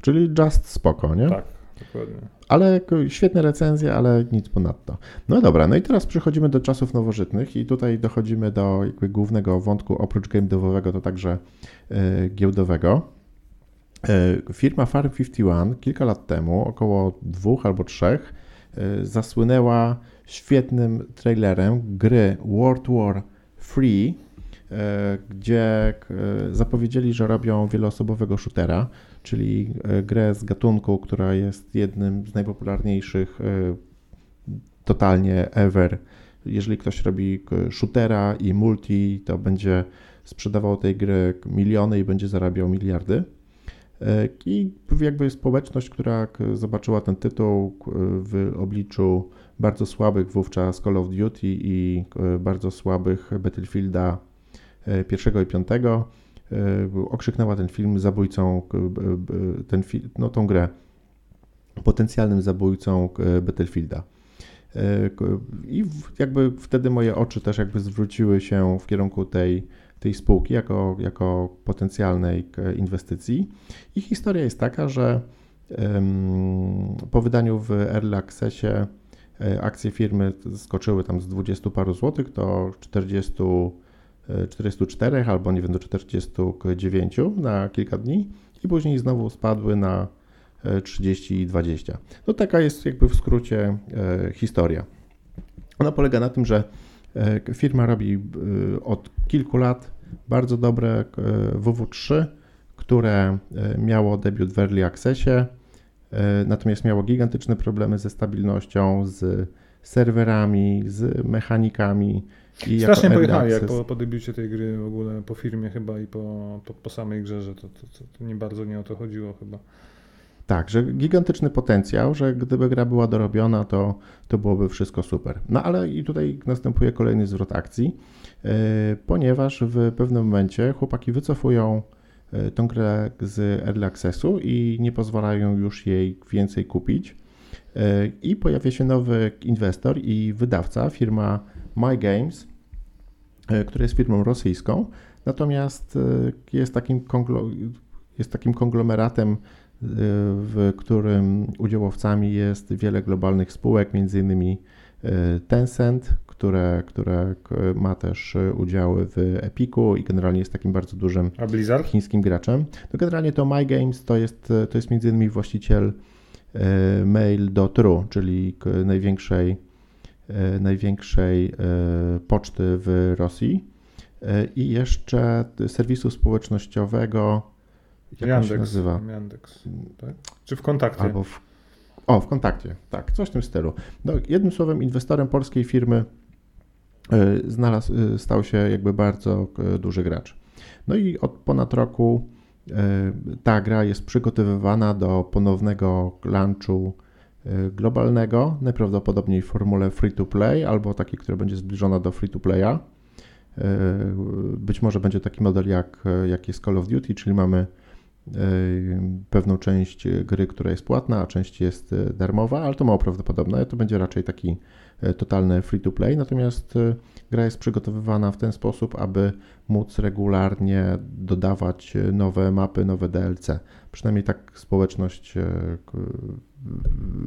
Czyli just spoko, nie? Tak, Dokładnie. Ale świetne recenzje, ale nic ponadto. No dobra, no i teraz przechodzimy do czasów nowożytnych i tutaj dochodzimy do głównego wątku, oprócz game devowego, to także e, giełdowego. E, firma Farm51 kilka lat temu, około dwóch albo trzech, e, zasłynęła świetnym trailerem gry World War Free, gdzie zapowiedzieli, że robią wieloosobowego shootera czyli e, grę z gatunku, która jest jednym z najpopularniejszych e, totalnie ever. Jeżeli ktoś robi shootera i multi, to będzie sprzedawał tej gry miliony i będzie zarabiał miliardy. E, I jakby społeczność, która zobaczyła ten tytuł w obliczu bardzo słabych wówczas Call of Duty i bardzo słabych Battlefielda pierwszego i piątego, E, okrzyknęła ten film zabójcą, ten, no, tą grę potencjalnym zabójcą Battlefielda. E, I jakby wtedy moje oczy też jakby zwróciły się w kierunku tej, tej spółki jako, jako potencjalnej inwestycji. I historia jest taka, że Po wydaniu w Early Accessie akcje firmy skoczyły tam z 20 paru złotych do 40, 44 albo nie wiem do 49 na kilka dni i później znowu spadły na 30 i 20. No taka jest jakby w skrócie historia. Ona polega na tym, że firma robi od kilku lat bardzo dobre WW3, które miało debiut w Early Accessie, natomiast miało gigantyczne problemy ze stabilnością, z serwerami, z mechanikami. I Strasznie pojechali jak po, po debiucie tej gry w ogóle, po firmie chyba i po, po, po samej grze, że to, to, to, to nie bardzo nie o to chodziło chyba. Tak, że gigantyczny potencjał, że gdyby gra była dorobiona, to, to byłoby wszystko super. No ale i tutaj następuje kolejny zwrot akcji, yy, ponieważ w pewnym momencie chłopaki wycofują yy, tą grę z Early Accessu i nie pozwalają już jej więcej kupić. I pojawia się nowy inwestor i wydawca, firma My Games, która jest firmą rosyjską, natomiast jest takim, jest takim konglomeratem w którym udziałowcami jest wiele globalnych spółek, m.in. E, Tencent, które, które ma też udziały w Epiku i generalnie jest takim bardzo dużym chińskim graczem. No generalnie to My Games to jest, to jest m.in. właściciel e, Mail.ru, czyli największej, e, największej poczty w Rosji i jeszcze serwisu społecznościowego jak Yandex, się nazywa? Yandex, tak? Czy w kontakcie? Albo w, o, w kontakcie, tak, coś w tym stylu. No, jednym słowem, inwestorem polskiej firmy znalazł, stał się jakby bardzo duży gracz. No i od ponad roku ta gra jest przygotowywana do ponownego launchu globalnego, najprawdopodobniej w formule free to play albo takiej, która będzie zbliżona do free to playa. Być może będzie taki model jak, jak jest Call of Duty, czyli mamy pewną część gry, która jest płatna, a część jest e, darmowa, ale to mało prawdopodobne. To będzie raczej taki e, totalny free to play, natomiast e, gra jest przygotowywana w ten sposób, aby móc regularnie dodawać nowe mapy, nowe DLC. Przynajmniej tak społeczność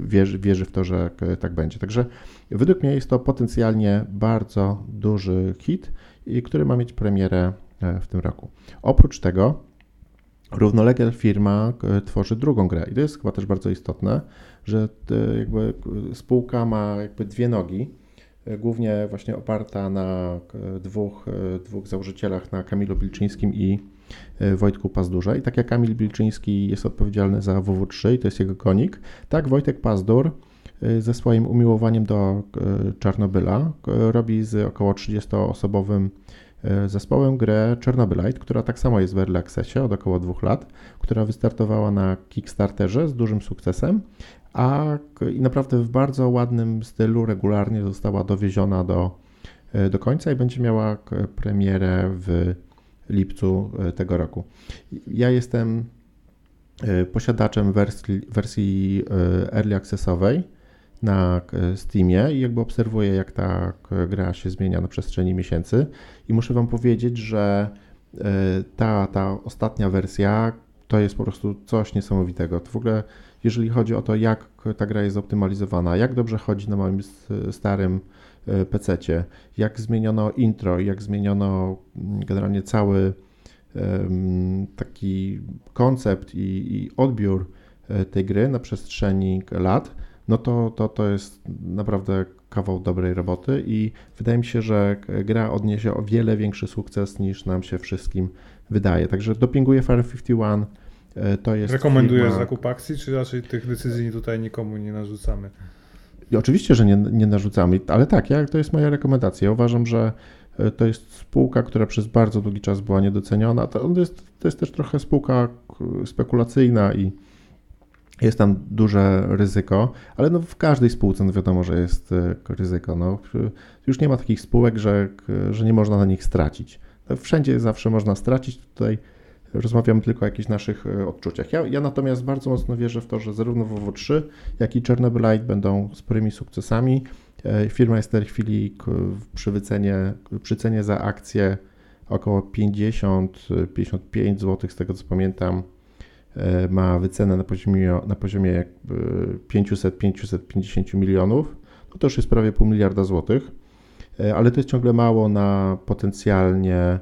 wierzy, wierzy w to, że tak będzie. Także według mnie jest to potencjalnie bardzo duży hit, który ma mieć premierę w tym roku. Oprócz tego Równolegle firma e, tworzy drugą grę i to jest chyba też bardzo istotne, że jakby spółka ma jakby dwie nogi, e, głównie właśnie oparta na e, dwóch, dwóch założycielach, na Kamilu Bilczyńskim i Wojtku Pazdurze. I tak jak Kamil Bilczyński jest odpowiedzialny za WW3 i to jest jego konik, tak Wojtek Pazdur ze swoim umiłowaniem do Czarnobyla robi z około 30-osobowym E, zespołem grę Chernobylite, która tak samo jest w Early Accessie od około dwóch lat, która wystartowała na Kickstarterze z dużym sukcesem, a i naprawdę w bardzo ładnym stylu regularnie została dowieziona do, e, do końca i będzie miała premierę w lipcu e, tego roku. Ja jestem posiadaczem wersji, wersji early accessowej na e, Steamie i jakby obserwuję, jak ta gra się zmienia na przestrzeni miesięcy. I muszę Wam powiedzieć, że e, ta, ta ostatnia wersja to jest po prostu coś niesamowitego. To w ogóle, jeżeli chodzi o to, jak ta gra jest optymalizowana, jak dobrze chodzi na moim starym e, PC-cie, jak zmieniono intro, jak zmieniono mm, generalnie cały taki koncept i, i odbiór tej gry na przestrzeni lat, no to, to, to jest naprawdę kawał dobrej roboty i wydaje mi się, że gra odniesie o wiele większy sukces niż nam się wszystkim wydaje. Także dopinguję Fire 51. E, to jest Rekomendujesz firma... zakup akcji, czy raczej tych decyzji tutaj nikomu nie narzucamy? I oczywiście, że nie, nie narzucamy, ale tak, ja, to jest moja rekomendacja. Ja uważam, że e, to jest spółka, która przez bardzo długi czas była niedoceniona. To jest, to jest też trochę spółka spekulacyjna i jest tam duże ryzyko, ale no w każdej spółce no wiadomo, że jest e, ryzyko. No, już nie ma takich spółek, że, że nie można na nich stracić. No, wszędzie zawsze można stracić. Tutaj rozmawiamy tylko o jakichś naszych e, odczuciach. Ja, ja natomiast bardzo mocno wierzę w to, że zarówno WW3, jak i Chernobylite będą sporymi sukcesami. E, firma jest w tej chwili przy, wycenie, przy cenie za akcję około 50-55 zł, z tego co pamiętam e, ma wycenę na poziomie, na poziomie 500-550 milionów, no to już jest prawie pół miliarda złotych, e, ale to jest ciągle mało na potencjalnie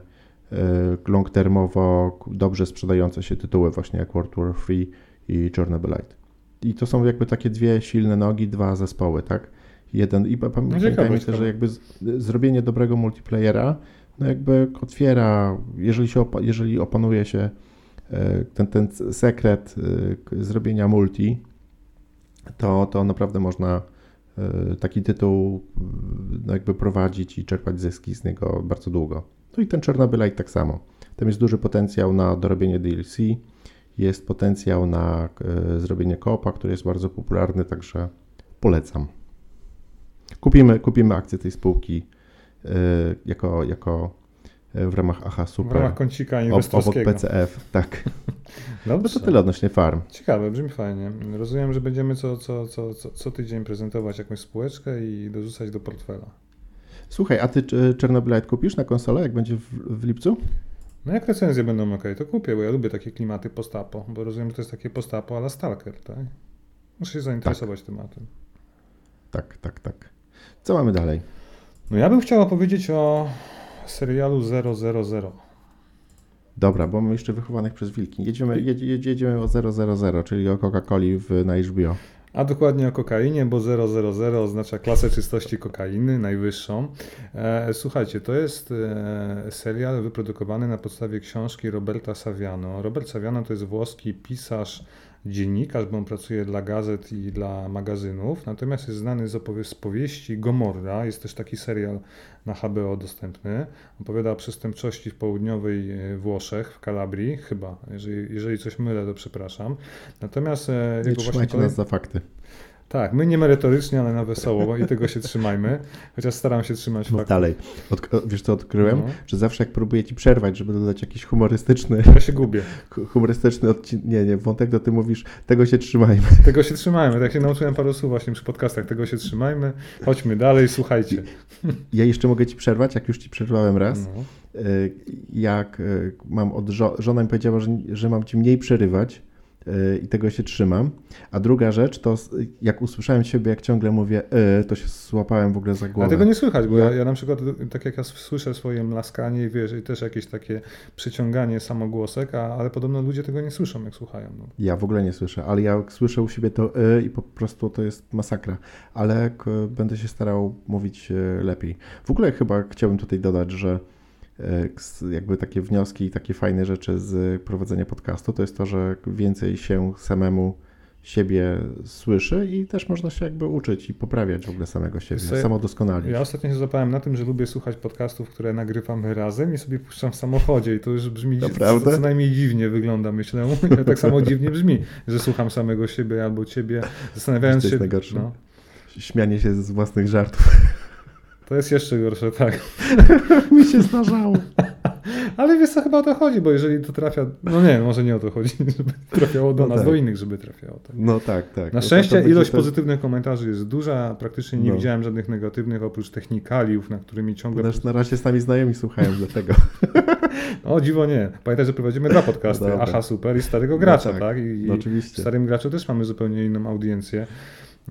long-termowo dobrze sprzedające się tytuły, właśnie jak World War III i Chernobylite. I to są jakby takie dwie silne nogi, dwa zespoły, tak? Jeden, i pamiętajmy no że jakby z, zrobienie dobrego multiplayera, no jakby otwiera, jeżeli, się, jeżeli opanuje się e, ten, ten sekret e, zrobienia multi, to, to naprawdę można e, taki tytuł no jakby prowadzić i czerpać zyski z niego bardzo długo. No i ten Chernobylite tak samo. Tam jest duży potencjał na dorobienie DLC, jest potencjał na zrobienie koopa, który jest bardzo popularny, także polecam. Kupimy, kupimy akcję tej spółki y, jako, jako y, w ramach AHA Super. W ramach kącika inwestorskiego. Obok PCF, tak. <laughs> Dobrze. No to tyle odnośnie farm. Ciekawe, brzmi fajnie. Rozumiem, że będziemy co, co, co, co, co tydzień prezentować jakąś spółeczkę i dorzucać do portfela. Słuchaj, a ty Chernobylite kupisz na konsolę, jak będzie w, w lipcu? No jak recenzje będą ok, to kupię, bo ja lubię takie klimaty postapo, bo rozumiem, że to jest takie postapo ale Stalker, tak? Muszę się zainteresować tak. tematem. Tak, tak, tak. Co mamy dalej? No ja bym chciał opowiedzieć o serialu 000. Dobra, bo mamy jeszcze wychowanych przez wilki. Jedziemy, jedziemy o 000, czyli o Coca-Coli na HBO. A dokładnie o kokainie, bo 000 oznacza klasę czystości kokainy, najwyższą. E, słuchajcie, to jest e, serial wyprodukowany na podstawie książki Roberta Saviano. Robert Saviano to jest włoski pisarz, dziennikarz, bo on pracuje dla gazet i dla magazynów, natomiast jest znany z, opowie- z powieści Gomorra, jest też taki serial na HBO dostępny. Opowiada o przestępczości w południowej e, Włoszech, w Kalabrii, chyba. Jeżeli, jeżeli coś mylę, to przepraszam. Natomiast e, Nie jego trzymajcie kolej... nas za fakty. Tak, my nie merytorycznie, ale na wesoło i tego się trzymajmy, chociaż staram się trzymać no dalej. Od, wiesz co odkryłem? No. Że zawsze jak próbuję ci przerwać, żeby dodać jakiś humorystyczny... Ja się gubię. Humorystyczny odcinek, nie, nie, wątek, to ty mówisz, tego się trzymajmy. Tego się trzymajmy, tak się nauczyłem paru słów właśnie przy podcastach, tego się trzymajmy, chodźmy dalej, słuchajcie. Ja jeszcze mogę ci przerwać, jak już ci przerwałem raz. No. E, jak e, mam od żo żona mi powiedziała, że, że mam ci mniej przerywać, i tego się trzymam. A druga rzecz to, jak usłyszałem siebie, jak ciągle mówię, y, to się złapałem w ogóle za głowę. A tego nie słychać, bo ja, ja na przykład, tak jak ja słyszę swoje mlaskanie, wiesz, i też jakieś takie przyciąganie samogłosek, a, ale podobno ludzie tego nie słyszą, jak słuchają. No. Ja w ogóle nie słyszę, ale ja słyszę u siebie to y i po prostu to jest masakra. Ale będę się starał mówić y, lepiej. W ogóle chyba chciałbym tutaj dodać, że jakby takie wnioski i takie fajne rzeczy z prowadzenia podcastu, to jest to, że więcej się samemu siebie słyszy i też można się jakby uczyć i poprawiać w ogóle samego siebie, so, samo doskonalić. Ja ostatnio się zapałem na tym, że lubię słuchać podcastów, które nagrywamy razem i sobie puszczam w samochodzie i to już brzmi to co, co najmniej dziwnie wygląda, myślę. tak samo dziwnie brzmi, że słucham samego siebie albo ciebie, zastanawiając się... No. Śmianie się z własnych żartów. To jest jeszcze gorsze, tak. <laughs> Mi się zdarzało. <laughs> Ale wiesz co, chyba o to chodzi, bo jeżeli to trafia, no nie, może nie o to chodzi, <laughs> żeby trafiało do no nas, tak. do innych, żeby trafiało. Tak. No tak, tak. Na no szczęście ilość pozytywnych komentarzy jest duża, praktycznie nie no. widziałem żadnych negatywnych, oprócz technikaliów, na którymi ciągle... Nasz, na razie z nami znajomi słuchają dlatego. o dziwo nie. Pamiętaj, że prowadzimy dwa podcasty, Aha Super i Starego Gracza, no tak? tak? I, no oczywiście. w Starym Graczu też mamy zupełnie inną audiencję.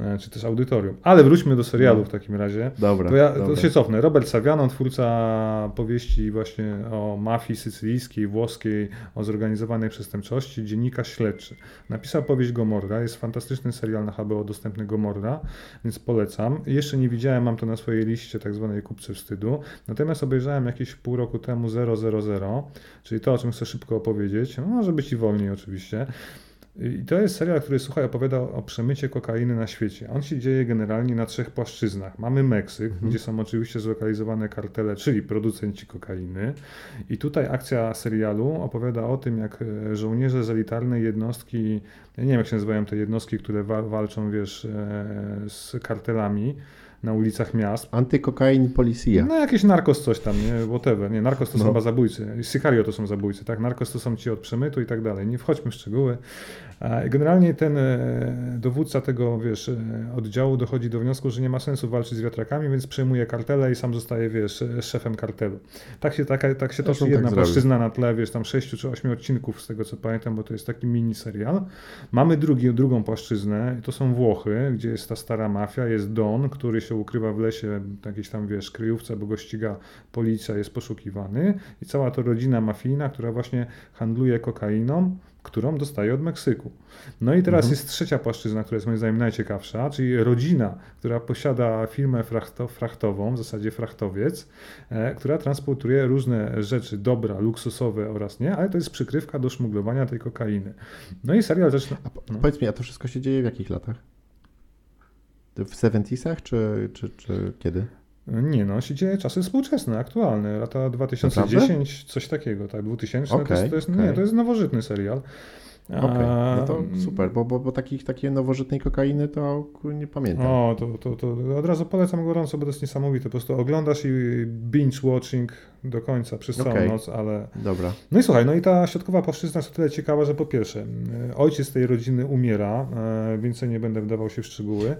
E, czy też audytorium. Ale wróćmy do serialu no. w takim razie. Dobra. To ja dobra. to się cofnę. Robert Saviano, twórca powieści właśnie o mafii sycylijskiej, włoskiej, o zorganizowanej przestępczości, dziennikarz śledczy. Napisał powieść Gomorra, jest fantastyczny serial na HBO dostępny Gomorra, więc polecam. Jeszcze nie widziałem, mam to na swojej liście tak zwanej kupcy wstydu. Natomiast obejrzałem jakieś pół roku temu 000, czyli to, o czym chcę szybko opowiedzieć. No, może być i wolniej oczywiście. I to jest serial, który słuchaj, opowiada o przemycie kokainy na świecie. On się dzieje generalnie na trzech płaszczyznach. Mamy Meksyk, mhm. gdzie są oczywiście zlokalizowane kartele, czyli producenci kokainy. I tutaj akcja serialu opowiada o tym, jak e, żołnierze z elitarnej jednostki, ja nie wiem jak się nazywają te jednostki, które wa walczą, wiesz, e, z kartelami, na ulicach miast. Antykokain policja. No jakieś narkos coś tam, nie? Whatever. Nie, narkos to są No. chyba zabójcy. Sicario to są zabójcy, tak? Narkos to są ci od przemytu i tak dalej. Nie wchodźmy w szczegóły. Generalnie ten e, dowódca tego, wiesz, e, oddziału dochodzi do wniosku, że nie ma sensu walczyć z wiatrakami, więc przejmuje kartele i sam zostaje, wiesz, e, szefem kartelu. Tak się, taka, tak się toczy jedna tak płaszczyzna na tle, wiesz, tam sześciu czy ośmiu odcinków z tego co pamiętam, bo to jest taki mini serial. Mamy drugi, drugą płaszczyznę, to są Włochy, gdzie jest ta stara mafia, jest Don, który się ukrywa w lesie, jakiejś tam, wiesz, kryjówce, bo go ściga policja, jest poszukiwany i cała to rodzina mafijna, która właśnie handluje kokainą, którą dostaje od Meksyku. No i teraz Mhm. jest trzecia płaszczyzna, która jest moim zdaniem najciekawsza, czyli rodzina, która posiada firmę frachto, frachtową, w zasadzie frachtowiec, e, która transportuje różne rzeczy, dobra, luksusowe oraz nie, ale to jest przykrywka do szmuglowania tej kokainy. No i serial zaczyna... No. powiedz mi, a to wszystko się dzieje w jakich latach? To W 70 czy, czy, czy kiedy? Nie no, się dzieje czasy współczesne, aktualne, lata 2010, coś takiego, tak, 2000, to, Okej, jest, to, jest, okej. nie, to jest nowożytny serial. Okej, no to super, bo, bo, bo takich, takiej nowożytnej kokainy to nie pamiętam. O, to, to, to od razu polecam gorąco, bo to jest niesamowite. Po prostu oglądasz i binge watching do końca przez całą Okej. noc, ale. Dobra. No i słuchaj, no i ta środkowa płaszczyzna jest o tyle ciekawa, że po pierwsze, e, ojciec tej rodziny umiera, e, więcej nie będę wdawał się w szczegóły.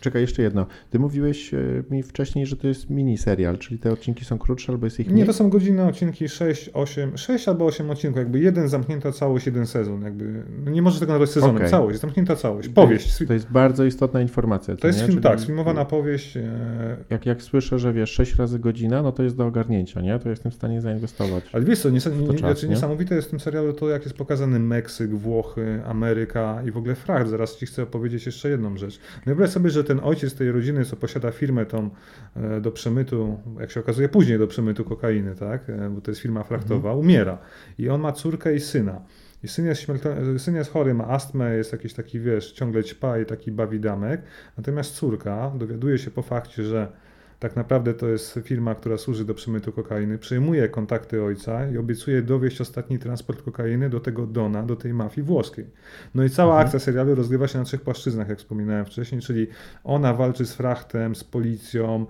Czekaj, jeszcze jedno. Ty mówiłeś e, mi wcześniej, że to jest mini serial, czyli te odcinki są krótsze albo jest ich Nie, mniej? to są godzinne odcinki 6, 8, 6 albo 8 odcinków, jakby jeden zamknięta całość, jeden sezon, jakby, no nie możesz tego nazwać sezonem, Okej. całość, zamknięta całość, powieść. To jest bardzo istotna informacja. To jest nie? film, Czyli tak, sfilmowana powieść, e, Jak, jak słyszę, że wiesz, 6 razy godzina, no to jest do ogarnięcia, nie? To jestem w stanie zainwestować. Ale wiesz co, nies- nie, czas, znaczy nie? niesamowite jest w tym serialu to, jak jest pokazany Meksyk, Włochy, Ameryka i w ogóle fracht. Zaraz Ci chcę opowiedzieć jeszcze jedną rzecz. Wyobraź sobie, że ten ojciec tej rodziny, co posiada firmę tą e, do przemytu, jak się okazuje później do przemytu kokainy, tak, E, bo to jest firma frachtowa, Mhm. umiera. I on ma córkę i syna. I syn jest, śmiertel- syn jest chory, ma astmę, jest jakiś taki, wiesz, ciągle ćpa i taki bawidamek. Natomiast córka dowiaduje się po fakcie, że tak naprawdę to jest firma, która służy do przemytu kokainy, przejmuje kontakty ojca i obiecuje dowieść ostatni transport kokainy do tego Dona, do tej mafii włoskiej. No i cała Mhm. akcja serialu rozgrywa się na trzech płaszczyznach, jak wspominałem wcześniej, czyli ona walczy z frachtem, z policją,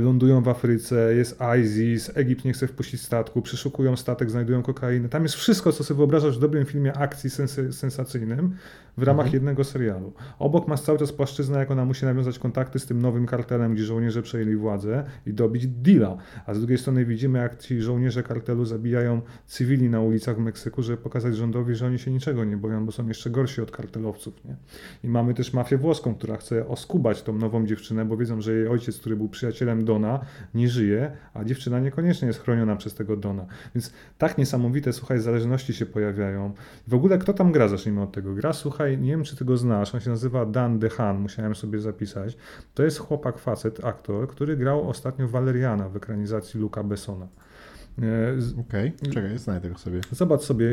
lądują w Afryce, jest ISIS, Egipt nie chce wpuścić statku, przeszukują statek, znajdują kokainę. Tam jest wszystko, co sobie wyobrażasz w dobrym filmie akcji sensy, sensacyjnym w ramach Mhm. jednego serialu. Obok masz cały czas płaszczyznę, jak ona musi nawiązać kontakty z tym nowym kartelem, gdzie żołnierze przejęli władzę i dobić deala. A z drugiej strony widzimy, jak ci żołnierze kartelu zabijają cywili na ulicach w Meksyku, żeby pokazać rządowi, że oni się niczego nie boją, bo są jeszcze gorsi od kartelowców. Nie? I mamy też mafię włoską, która chce oskubać tą nową dziewczynę, bo wiedzą, że jej ojciec, który był przyjacielem Dona, nie żyje, a dziewczyna niekoniecznie jest chroniona przez tego Dona. Więc tak niesamowite, słuchaj, zależności się pojawiają. W ogóle kto tam gra, zacznijmy od tego. Gra, słuchaj, nie wiem, czy ty go znasz, on się nazywa Dan DeHaan, musiałem sobie zapisać. To jest chłopak, facet, aktor, który grał ostatnio Valeriana w ekranizacji Luca Bessona. E, Okej, czekaj, znajdę go sobie. Zobacz sobie,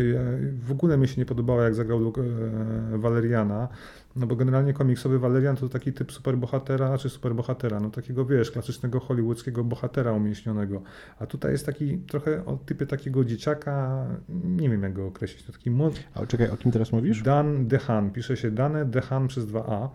w ogóle mi się nie podobało, jak zagrał Luke, e, Valeriana, no bo generalnie komiksowy Valerian to taki typ superbohatera, czy superbohatera, no takiego, wiesz, klasycznego hollywoodzkiego bohatera umieśnionego. A tutaj jest taki trochę o typie takiego dzieciaka, nie wiem jak go określić, to taki młody, A czekaj, o kim teraz mówisz? Dan DeHaan, pisze się Dane DeHaan przez 2A.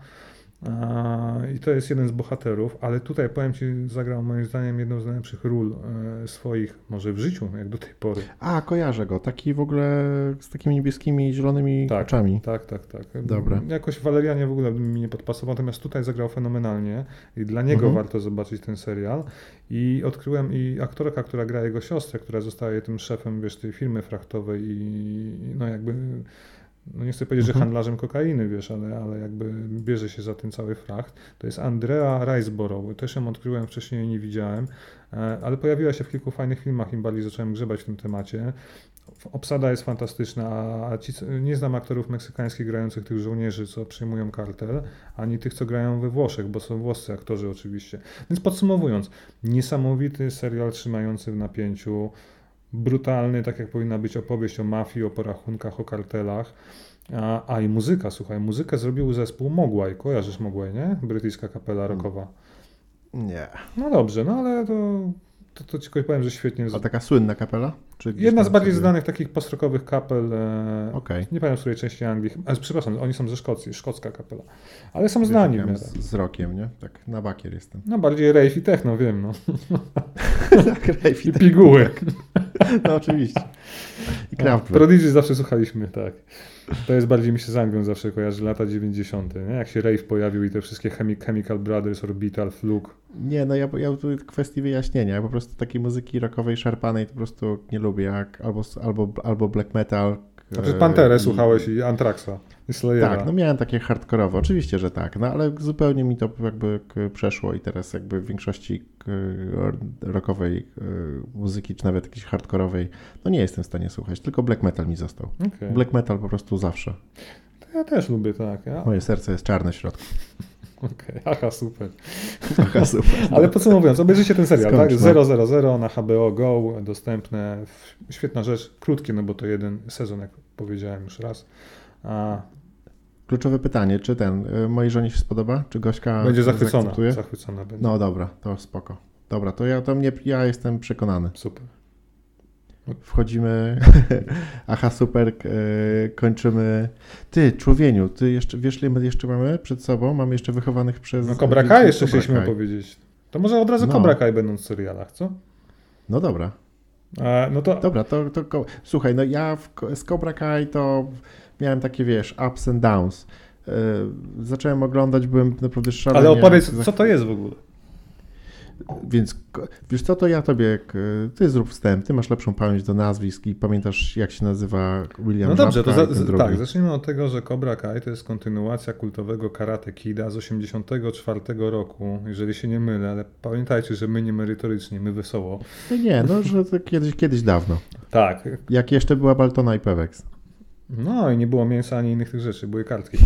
I to jest jeden z bohaterów, ale tutaj powiem Ci, zagrał moim zdaniem jedną z najlepszych ról e, swoich, może w życiu, jak do tej pory. A, kojarzę go. Taki w ogóle z takimi niebieskimi zielonymi Tak. oczami. Tak, tak, tak. Dobra. Jakoś Walerianie w ogóle mi nie podpasował, natomiast tutaj zagrał fenomenalnie i dla niego Mhm. warto zobaczyć ten serial. I odkryłem i aktorka, która gra jego siostrę, która zostaje tym szefem, wiesz, tej firmy frachtowej i no jakby, no nie chcę powiedzieć, że Mhm. handlarzem kokainy, wiesz, ale, ale jakby bierze się za ten cały fracht. To jest Andrea Riseborough. Też ją odkryłem wcześniej, nie widziałem, e, ale pojawiła się w kilku fajnych filmach, im bardziej zacząłem grzebać w tym temacie. Obsada jest fantastyczna, a ci, nie znam aktorów meksykańskich grających tych żołnierzy, co przejmują kartel, ani tych, co grają we Włoszech, bo są włoscy aktorzy oczywiście. Więc podsumowując, niesamowity serial trzymający w napięciu, brutalny, tak jak powinna być opowieść o mafii, o porachunkach, o kartelach. A, a i muzyka, słuchaj, muzykę zrobił zespół Mogwai. Kojarzysz Mogwai, nie? Brytyjska kapela rockowa. Nie. No dobrze, no ale to to, to ci powiem, że świetnie. A taka słynna kapela? Jedna z bardziej sobie... znanych takich postrokowych kapel. E, okay. Nie pamiętam, w której części Anglii. A, przepraszam, oni są ze Szkocji, szkocka kapela. Ale są znani. Z, z rokiem, nie? Tak, na bakier jestem. No bardziej rave i techno, wiem, no. <laughs> tak, rave i, I piguły. no oczywiście. I Kraftwerk. Prodigy zawsze słuchaliśmy, tak. To jest bardziej mi się z Anglią zawsze kojarzy, lata 90. Nie? Jak się rave pojawił i te wszystkie Chemical Brothers, Orbital, Fluke. Nie, no ja, ja tu kwestii wyjaśnienia. Ja po prostu takiej muzyki rockowej, szarpanej po prostu nie lubię. Jak albo, albo, albo black metal. Znaczy Panterę i, słuchałeś i Antraxa. Tak, no miałem takie hardkorowe, oczywiście, że tak, no ale zupełnie mi to jakby przeszło i teraz jakby w większości rockowej muzyki, czy nawet jakiejś hardkorowej, no nie jestem w stanie słuchać, tylko black metal mi został. Okay. Black metal po prostu zawsze. To ja też lubię, tak. Ja... Moje serce jest czarne w środku. Okej, okay. aha, super. Aha, super. <laughs> Ale podsumowując, obejrzyjcie ten serial, Skąd, tak? 000 na HBO Go, dostępne. Świetna rzecz, krótkie, no bo to jeden sezon, jak powiedziałem już raz. A... Kluczowe pytanie, czy ten, y, mojej żonie się spodoba? Czy Gośka Będzie zachwycona, zachwycona będzie. No dobra, to spoko. Dobra, to ja, to mnie, ja jestem przekonany. Super. Wchodzimy, <laughs> aha super, y, kończymy. Ty, człowieniu, ty jeszcze, wiesz ile my jeszcze mamy przed sobą? Mamy jeszcze wychowanych przez... No Cobra Kai jeszcze chcieliśmy powiedzieć. To może od razu no. Cobra Kai będą w serialach, co? No dobra. E, no to... Dobra, to, to słuchaj, no ja w, z Cobra Kai to miałem takie, wiesz, ups and downs. Yy, zacząłem oglądać, byłem naprawdę szalony. Ale opowiedz, co to jest w ogóle? Więc wiesz co, to ja tobie, ty zrób wstęp, ty masz lepszą pamięć do nazwisk i pamiętasz jak się nazywa William No dobrze, to za, tak, zacznijmy od tego, że Cobra Kai to jest kontynuacja kultowego Karate Kida z 84 roku, jeżeli się nie mylę, ale pamiętajcie, że my nie merytorycznie, my wesoło. No nie, no że to kiedyś, kiedyś dawno. Tak. Jak jeszcze była Baltona i Pewex. No i nie było mięsa ani innych tych rzeczy, były kartki.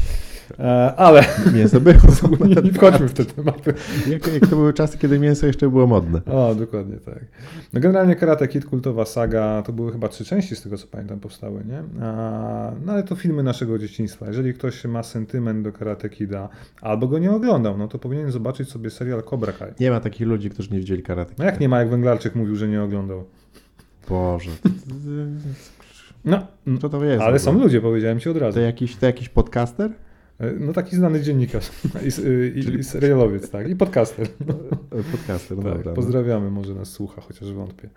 E, ale. Mięso było. Nie, nie wchodźmy w te tematy. Jak, jak to były czasy, kiedy mięso jeszcze było modne. O, dokładnie tak. No generalnie Karate Kid, kultowa saga, to były chyba trzy części z tego, co pamiętam, powstały, nie? A, no ale to filmy naszego dzieciństwa. Jeżeli ktoś ma sentyment do Karate Kida, albo go nie oglądał, no to powinien zobaczyć sobie serial Cobra Kai. Nie ma takich ludzi, którzy nie widzieli Karate Kida. No jak nie ma, jak Węglarczyk mówił, że nie oglądał. Boże. No, co to jest? Ale są ludzie, powiedziałem ci od razu. To jakiś, to jakiś podcaster? E, no taki znany dziennikarz <laughs> i, i, Czyli... i serialowiec, tak, i podcaster. <laughs> Podcaster, no tak, dobra. No. Pozdrawiamy, może nas słucha, chociaż wątpię.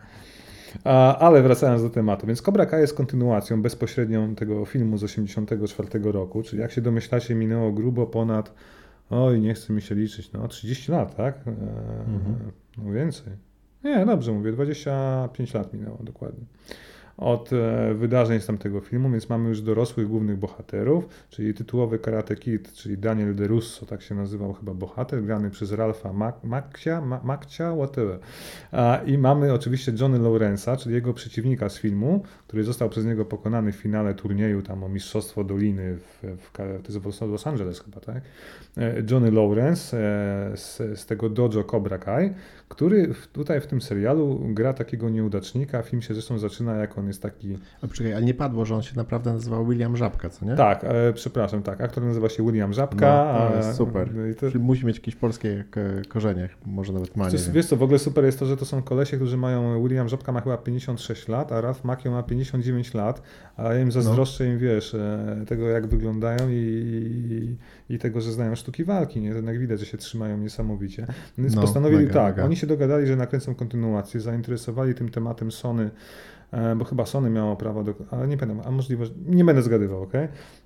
A, ale wracając do tematu, więc Cobra Kai jest kontynuacją bezpośrednią tego filmu z 1984 roku, czyli jak się domyślacie, minęło grubo ponad, oj, nie chcę mi się liczyć, no 30 lat, tak? E, mhm. No więcej. Nie, dobrze mówię, 25 lat minęło dokładnie od e, wydarzeń z tamtego filmu, więc mamy już dorosłych głównych bohaterów, czyli tytułowy Karate Kid, czyli Daniel DeRusso, tak się nazywał chyba bohater, grany przez Ralfa Macchia, Macchia, whatever. I mamy oczywiście Johnny Lawrence'a, czyli jego przeciwnika z filmu, który został przez niego pokonany w finale turnieju tam o Mistrzostwo Doliny w, w, w, w Los Angeles chyba, tak? E, Johnny Lawrence e, z, z tego dojo Cobra Kai, który tutaj w tym serialu gra takiego nieudacznika. Film się zresztą zaczyna, jak on jest taki. A poczekaj, ale nie padło, że on się naprawdę nazywał William Żabka, co nie? Tak, e, przepraszam, tak. Aktor nazywa się William Żabka. No, to jest super. To... Musi mieć jakieś polskie korzenie, może nawet ma. Wiesz, wiesz co, w ogóle super jest to, że to są kolesie, którzy mają. William Żabka ma chyba 56 lat, a Ralph Macchio ma 59 lat, a ja im zazdroszczę no. im, wiesz, e, tego jak wyglądają i, i, i, tego, że znają sztuki walki, nie? Jednak widać, że się trzymają niesamowicie. Więc no, postanowili mega, tak, mega. oni się dogadali, że nakręcą kontynuację, zainteresowali tym tematem Sony, bo chyba Sony miało prawo do, ale nie pamiętam, a możliwe, nie będę zgadywał, ok?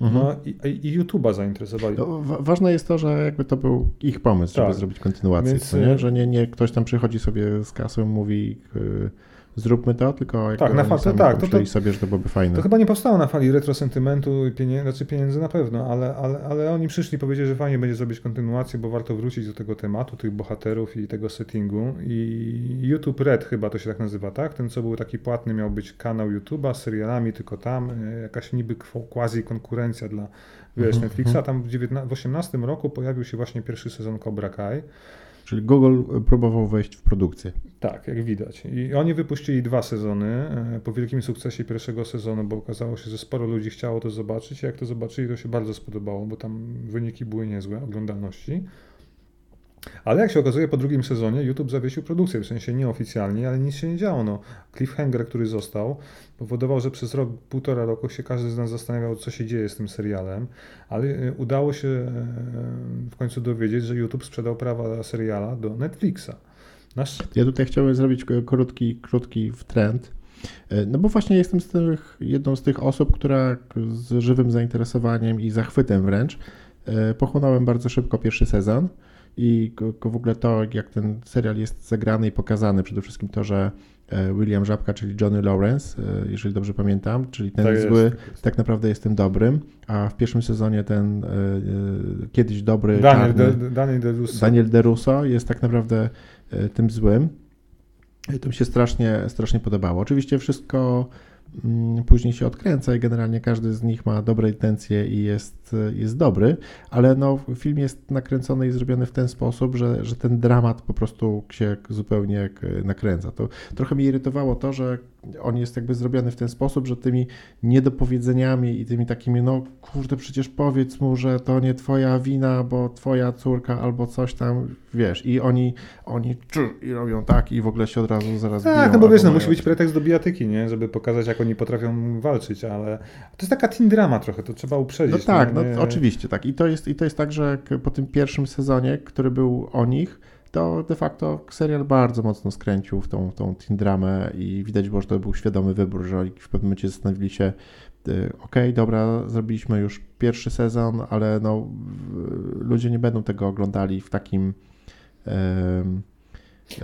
No mhm. i, i YouTube'a zainteresowali. No, ważne jest to, że jakby to był ich pomysł, żeby tak. zrobić kontynuację, Więc, nie? E, że nie, nie ktoś tam przychodzi sobie z kasą mówi... Yy zróbmy to, tylko tak, na fali, tak, to, to, sobie, że to byłoby fajne. To chyba nie powstało na fali retrosentymentu i pieniędzy, znaczy pieniędzy na pewno, ale, ale, ale oni przyszli powiedzieć, że fajnie będzie zrobić kontynuację, bo warto wrócić do tego tematu, tych bohaterów i tego settingu i YouTube Red chyba to się tak nazywa, tak? Ten, co był taki płatny, miał być kanał YouTube'a z serialami tylko tam, e, jakaś niby quasi konkurencja dla wiesz, mhm, Netflixa. Mhm. Tam w 2018 roku pojawił się właśnie pierwszy sezon Cobra Kai. Czyli Google próbował wejść w produkcję. Tak, jak widać. I oni wypuścili dwa sezony e, po wielkim sukcesie pierwszego sezonu, bo okazało się, że sporo ludzi chciało to zobaczyć. Jak to zobaczyli, to się bardzo spodobało, bo tam wyniki były niezłe oglądalności. Ale jak się okazuje, po drugim sezonie YouTube zawiesił produkcję, w sensie nieoficjalnie, ale nic się nie działo. No, cliffhanger, który został, powodował, że przez rok, półtora roku się każdy z nas zastanawiał, co się dzieje z tym serialem, ale e, udało się e, w końcu dowiedzieć, że YouTube sprzedał prawa seriala do Netflixa. Nasz... Ja tutaj chciałbym zrobić krótki, krótki trend. E, no bo właśnie jestem z tych, jedną z tych osób, która z żywym zainteresowaniem i zachwytem wręcz pochłonąłem bardzo szybko pierwszy sezon i w ogóle to, jak ten serial jest zagrany i pokazany, przede wszystkim to, że e, William Żabka, czyli Johnny Lawrence, e, jeżeli dobrze pamiętam, czyli ten tak zły, jest, tak, tak naprawdę jest tym dobrym, a w pierwszym sezonie ten e, kiedyś dobry Daniel, czarny, De, Daniel De Russo. Daniel De Russo jest tak naprawdę tym złym. I to mi się strasznie, strasznie podobało. Oczywiście wszystko później się odkręca i generalnie każdy z nich ma dobre intencje i jest, jest dobry, ale no, film jest nakręcony i zrobiony w ten sposób, że, że ten dramat po prostu się zupełnie nakręca. To trochę mnie irytowało to, że on jest jakby zrobiony w ten sposób, że tymi niedopowiedzeniami i tymi takimi, no kurde, przecież powiedz mu, że to nie twoja wina, bo twoja córka albo coś tam, wiesz, i oni, oni i robią tak i w ogóle się od razu zaraz tak, biją. no bo wiesz, no musi być pretekst do bijatyki, nie, żeby pokazać, jak oni potrafią walczyć, ale to jest taka teen drama trochę, to trzeba uprzedzić. No tak, no, no oczywiście, tak. I to jest, i to jest tak, że po tym pierwszym sezonie, który był o nich, to de facto serial bardzo mocno skręcił w tą, tą teen dramę i widać było, że to był świadomy wybór, że oni w pewnym momencie zastanowili się, y, ok, dobra, zrobiliśmy już pierwszy sezon, ale no, ludzie nie będą tego oglądali w takim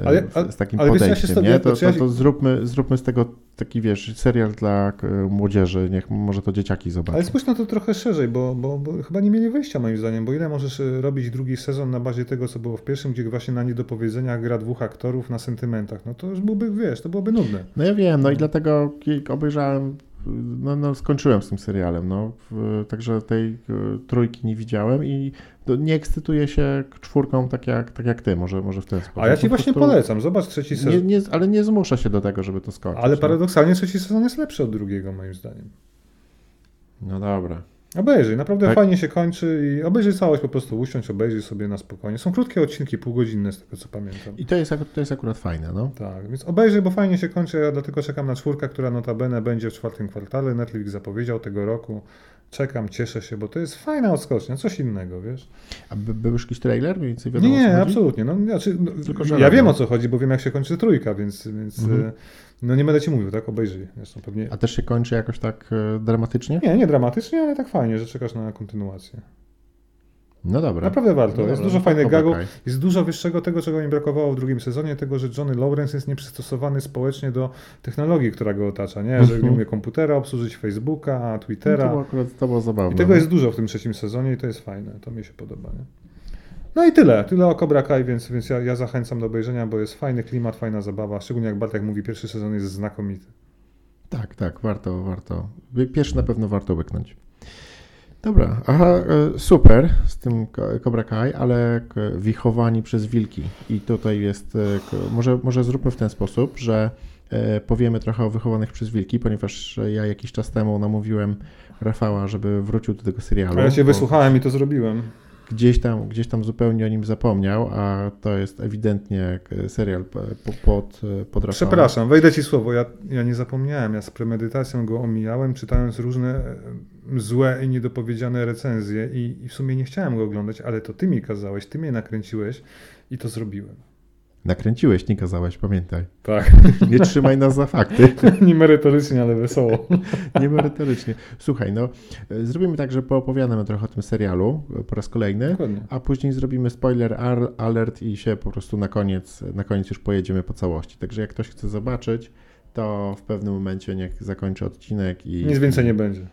ale, ale, z takim ale podejściem, nie? To, to, to, zróbmy, zróbmy z tego taki, wiesz, serial dla młodzieży, niech może to dzieciaki zobaczą. Ale spójrz na to trochę szerzej, bo, bo, bo, chyba nie mieli wyjścia moim zdaniem, bo ile możesz e, robić drugi sezon na bazie tego, co było w pierwszym, gdzie właśnie na niedopowiedzeniach gra dwóch aktorów na sentymentach, no to już byłby, wiesz, to byłoby nudne. No ja wiem, no i dlatego obejrzałem no, no, skończyłem z tym serialem, no. Także tej e, trójki nie widziałem i nie ekscytuję się czwórką tak jak, tak jak ty, może, może w ten sposób. A ja ci właśnie polecam, zobacz trzeci sezon. Nie, nie, ale nie zmusza się do tego, żeby to skończyć. Ale no. paradoksalnie trzeci sezon jest lepszy od drugiego, moim zdaniem. No dobra. Obejrzyj, naprawdę tak. fajnie się kończy i obejrzyj całość, po prostu usiądź, obejrzyj sobie na spokojnie. Są krótkie odcinki, półgodzinne z tego co pamiętam. I to jest, to jest akurat fajne, no. Tak, więc obejrzyj, bo fajnie się kończy, ja dlatego czekam na czwórkę, która notabene będzie w czwartym kwartale, Netflix zapowiedział tego roku. Czekam, cieszę się, bo to jest fajna odskocznia, coś innego, wiesz. A by, był już jakiś trailer? Mniej więcej wiadomo, nie, nie, absolutnie. No, znaczy, no, Tylko, ja wiem o co chodzi, bo wiem jak się kończy trójka, więc, więc mhm. No nie będę ci mówił, tak? Obejrzyj. Zresztą pewnie... A też się kończy jakoś tak e, dramatycznie? Nie, nie dramatycznie, ale tak fajnie, że czekasz na kontynuację. No dobra. Naprawdę warto. No jest dużo fajnych gagów. Jest dużo wyższego tego, czego mi brakowało w drugim sezonie, tego, że Johnny Lawrence jest nieprzystosowany społecznie do technologii, która go otacza, nie? Że nie umie komputera obsłużyć, Facebooka, Twittera. No to było akurat to było zabawne. I tego no. jest dużo w tym trzecim sezonie i to jest fajne. To mi się podoba, nie? No i tyle, tyle o Cobra Kai, więc, więc ja, ja zachęcam do obejrzenia, bo jest fajny klimat, fajna zabawa, szczególnie jak Bartek mówi, pierwszy sezon jest znakomity. Tak, tak, warto, warto. Pierwszy na pewno warto łyknąć. Dobra, aha, e, super z tym Cobra Kai, ale wichowani przez wilki. I tutaj jest, e, może, może zróbmy w ten sposób, że e, powiemy trochę o wychowanych przez wilki, ponieważ ja jakiś czas temu namówiłem Rafała, żeby wrócił do tego serialu. A ja się wysłuchałem i to zrobiłem gdzieś tam, gdzieś tam zupełnie o nim zapomniał, a to jest ewidentnie serial pod, pod Rafała. Przepraszam, wejdę ci słowo, ja, ja nie zapomniałem, ja z premedytacją go omijałem, czytając różne złe i niedopowiedziane recenzje i, i w sumie nie chciałem go oglądać, ale to ty mi kazałeś, ty mnie nakręciłeś i to zrobiłem. Nakręciłeś, nie kazałeś, pamiętaj. Tak. <laughs> Nie trzymaj nas za fakty. <laughs> nie merytorycznie, ale wesoło. <laughs> nie merytorycznie. Słuchaj, no zrobimy tak, że poopowiadamy trochę o tym serialu po raz kolejny, Dokładnie. a później zrobimy spoiler alert i się po prostu na koniec, na koniec już pojedziemy po całości. Także jak ktoś chce zobaczyć, to w pewnym momencie niech zakończy odcinek i... Nic więcej nie będzie.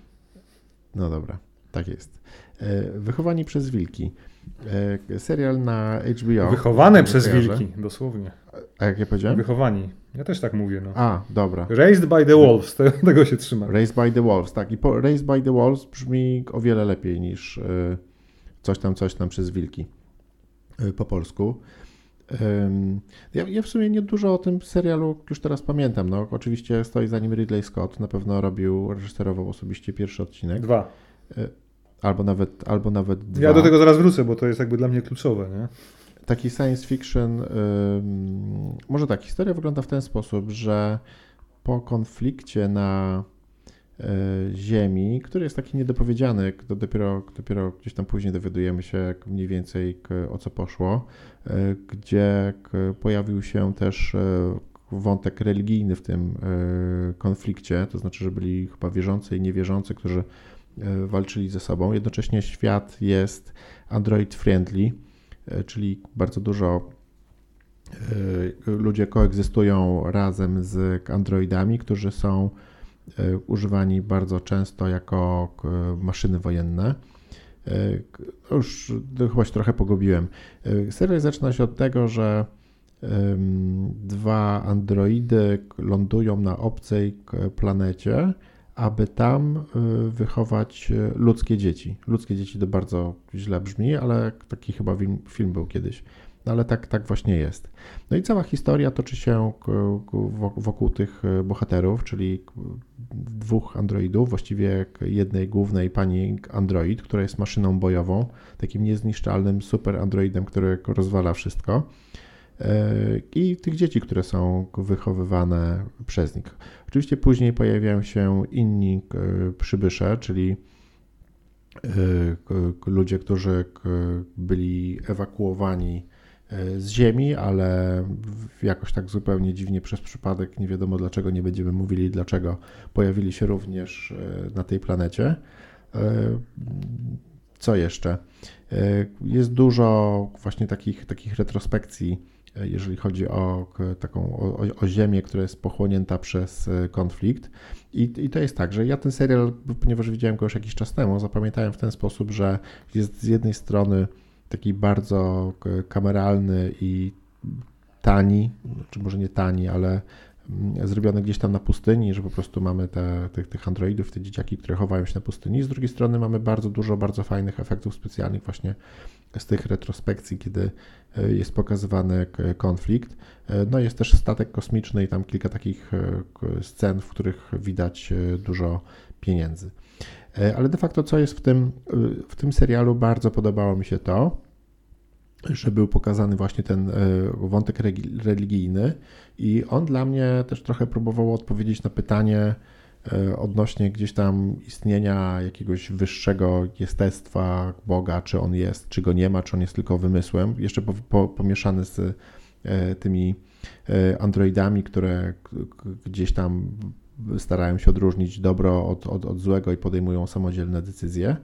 No dobra, tak jest. E, wychowani przez wilki. E, serial na HBO. Wychowane przez wilki, dosłownie. A jak ja powiedziałem? Wychowani. Ja też tak mówię. No. A, dobra. Raised by the Wolves, <laughs> tego się trzyma. Raised by the Wolves, tak. I po, Raised by the Wolves brzmi o wiele lepiej niż y, coś tam, coś tam przez wilki y, po polsku. Ja, ja, w sumie nie dużo o tym serialu już teraz pamiętam. No, oczywiście stoi za nim Ridley Scott, na pewno robił, reżyserował osobiście pierwszy odcinek. Dwa. Albo nawet, albo nawet dwa. Ja do tego zaraz wrócę, bo to jest jakby dla mnie kluczowe, nie? taki science fiction, może tak, historia wygląda w ten sposób, że po konflikcie na Ziemi, który jest taki niedopowiedziany, to dopiero, dopiero gdzieś tam później dowiadujemy się mniej więcej o co poszło, gdzie pojawił się też wątek religijny w tym konflikcie, to znaczy, że byli chyba wierzący i niewierzący, którzy walczyli ze sobą. Jednocześnie świat jest Android friendly, e, czyli bardzo dużo e, ludzie koegzystują razem z Androidami, którzy są e, używani bardzo często jako maszyny wojenne. Już chyba się trochę pogubiłem. Serial zaczyna się od tego, że dwa androidy lądują na obcej planecie aby tam y, wychować y, ludzkie dzieci. Ludzkie dzieci to bardzo źle brzmi, ale taki chyba film, był kiedyś. No ale tak, tak właśnie jest. No i cała historia toczy się wokół tych y, bohaterów, czyli dwóch androidów, właściwie jednej głównej pani android, która jest maszyną bojową, takim niezniszczalnym super androidem, który rozwala wszystko i tych dzieci, które są wychowywane przez nich. Oczywiście później pojawiają się inni e, przybysze, czyli e, ludzie, którzy byli ewakuowani e, z ziemi, ale jakoś tak zupełnie dziwnie przez przypadek, nie wiadomo dlaczego, nie będziemy mówili dlaczego, pojawili się również na tej planecie. Co jeszcze? Jest dużo właśnie takich, takich retrospekcji jeżeli chodzi o taką o, o, ziemię, która jest pochłonięta przez e, konflikt. I, I to jest tak, że ja ten serial, ponieważ widziałem go już jakiś czas temu, zapamiętałem w ten sposób, że jest z jednej strony taki bardzo kameralny i tani, czy może nie tani, ale mm, zrobiony gdzieś tam na pustyni, że po prostu mamy te, te, tych androidów, te dzieciaki, które chowają się na pustyni. Z drugiej strony mamy bardzo dużo bardzo fajnych efektów specjalnych właśnie z tych retrospekcji, kiedy e, jest pokazywany konflikt. E, no jest też statek kosmiczny i tam kilka takich e, scen, w których widać dużo pieniędzy. Ale de facto co jest w tym, w tym serialu, bardzo podobało mi się to, że był pokazany właśnie ten wątek religijny i on dla mnie też trochę próbował odpowiedzieć na pytanie, E, odnośnie gdzieś tam istnienia jakiegoś wyższego jestestwa Boga, czy on jest, czy go nie ma, czy on jest tylko wymysłem, jeszcze po, po, pomieszany z e, tymi e, androidami, które gdzieś tam starają się odróżnić dobro od, od, od złego i podejmują samodzielne decyzje.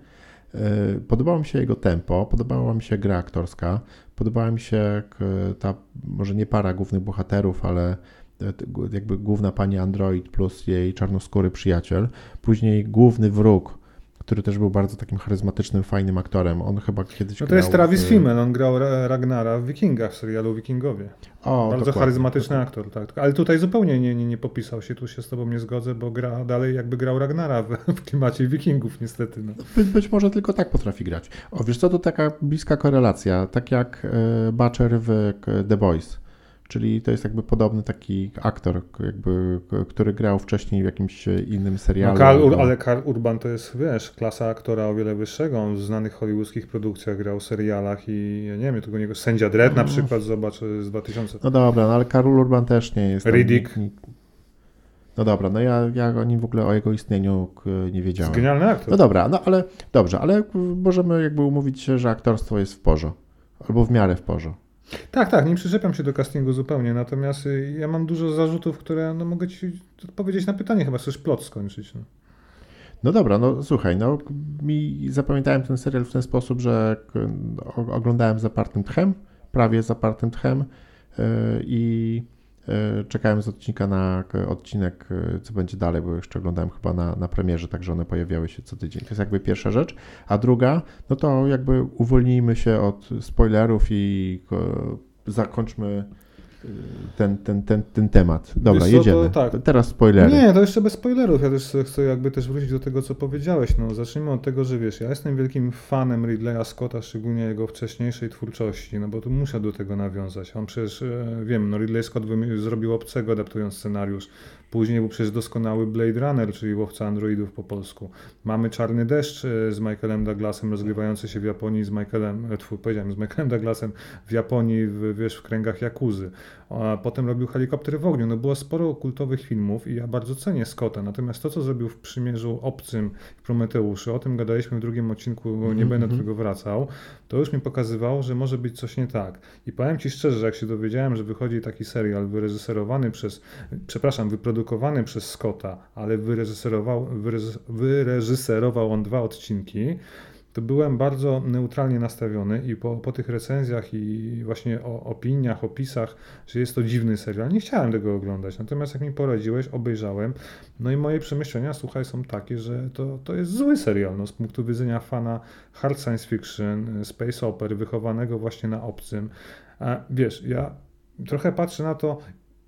Podobało mi się jego tempo, podobała mi się gra aktorska, podobała mi się ta, może nie para głównych bohaterów, ale E, jakby główna pani android plus jej czarnoskóry przyjaciel, później główny wróg, który też był bardzo takim charyzmatycznym, fajnym aktorem. On chyba kiedyś No to jest Travis w... Fimmel, on grał Ragnara w Wikingach, w serialu Wikingowie. O, bardzo dokładnie. charyzmatyczny aktor, tak. Ale tutaj zupełnie nie, nie, nie popisał się, tu się z tobą nie zgodzę, bo gra dalej jakby grał Ragnara w, w klimacie Wikingów niestety. No. Być, być, może tylko tak potrafi grać. O, wiesz co, to taka bliska korelacja, tak jak e, Butcher w The Boys Czyli to jest jakby podobny taki aktor, jakby, który grał wcześniej w jakimś innym serialu. No Karl, ale Karl Urban to jest, wiesz, klasa aktora o wiele wyższego. On w znanych hollywoodzkich produkcjach grał w serialach i ja nie wiem, tego niego Sędzia Dredd no. na przykład, zobacz, z 2000. No dobra, no ale Karl Urban też nie jest. Riddick. No dobra, no ja, ja o nim w ogóle o jego istnieniu nie wiedziałem. Jest genialny aktor. No dobra, no ale dobrze, ale możemy jakby umówić się, że aktorstwo jest w porze. Albo w miarę w porze. Tak, tak, nie przyczepiam się do castingu zupełnie, natomiast y, ja mam dużo zarzutów, które no, mogę ci odpowiedzieć na pytanie, chyba chcesz plot skończyć. No. No dobra, no słuchaj, no mi zapamiętałem ten serial w ten sposób, że oglądałem zapartym tchem, prawie zapartym tchem yy, i czekałem z odcinka na odcinek, e, co będzie dalej, bo jeszcze oglądałem chyba na, na premierze, także one pojawiały się co tydzień. To jest jakby pierwsza rzecz. A druga, no to jakby uwolnijmy się od spoilerów i zakończmy ten, ten, ten, ten temat. Dobra, co, jedziemy. Tak. Teraz spoilery. Nie, to jeszcze bez spoilerów. Ja też chcę jakby też wrócić do tego, co powiedziałeś. No, zacznijmy od tego, że wiesz, ja jestem wielkim fanem Ridleya Scotta, szczególnie jego wcześniejszej twórczości, no bo tu muszę do tego nawiązać. On przecież, e, wiem, no Ridley Scott zrobił Obcego, adaptując scenariusz. Później był przecież doskonały Blade Runner, czyli Łowca Androidów po polsku. Mamy Czarny Deszcz e, z Michaelem Douglasem, rozgrywający się w Japonii z Michaelem, e, twój, powiedziałem, z Michaelem Douglasem w Japonii, w, wiesz, w kręgach Jakuzy. A potem robił Helikopter w ogniu. No było sporo kultowych filmów i ja bardzo cenię Scotta. Natomiast to, co zrobił w Przymierzu Obcym w Prometeuszu, o tym gadaliśmy w drugim odcinku, mm -hmm. nie będę do mhm. tego wracał, to już mi pokazywało, że może być coś nie tak. I powiem Ci szczerze, że jak się dowiedziałem, że wychodzi taki serial wyreżyserowany przez, przepraszam, wyprodukowany przez Scotta, ale wyreżyserował, wyreżyserował on dwa odcinki, to byłem bardzo neutralnie nastawiony i po, po tych recenzjach i właśnie o opiniach, opisach, że jest to dziwny serial, nie chciałem tego oglądać. Natomiast jak mi poradziłeś, obejrzałem, no i moje przemyślenia, słuchaj, są takie, że to, to jest zły serial, no, z punktu widzenia fana hard science fiction, space opera, wychowanego właśnie na obcym. A wiesz, ja trochę patrzę na to,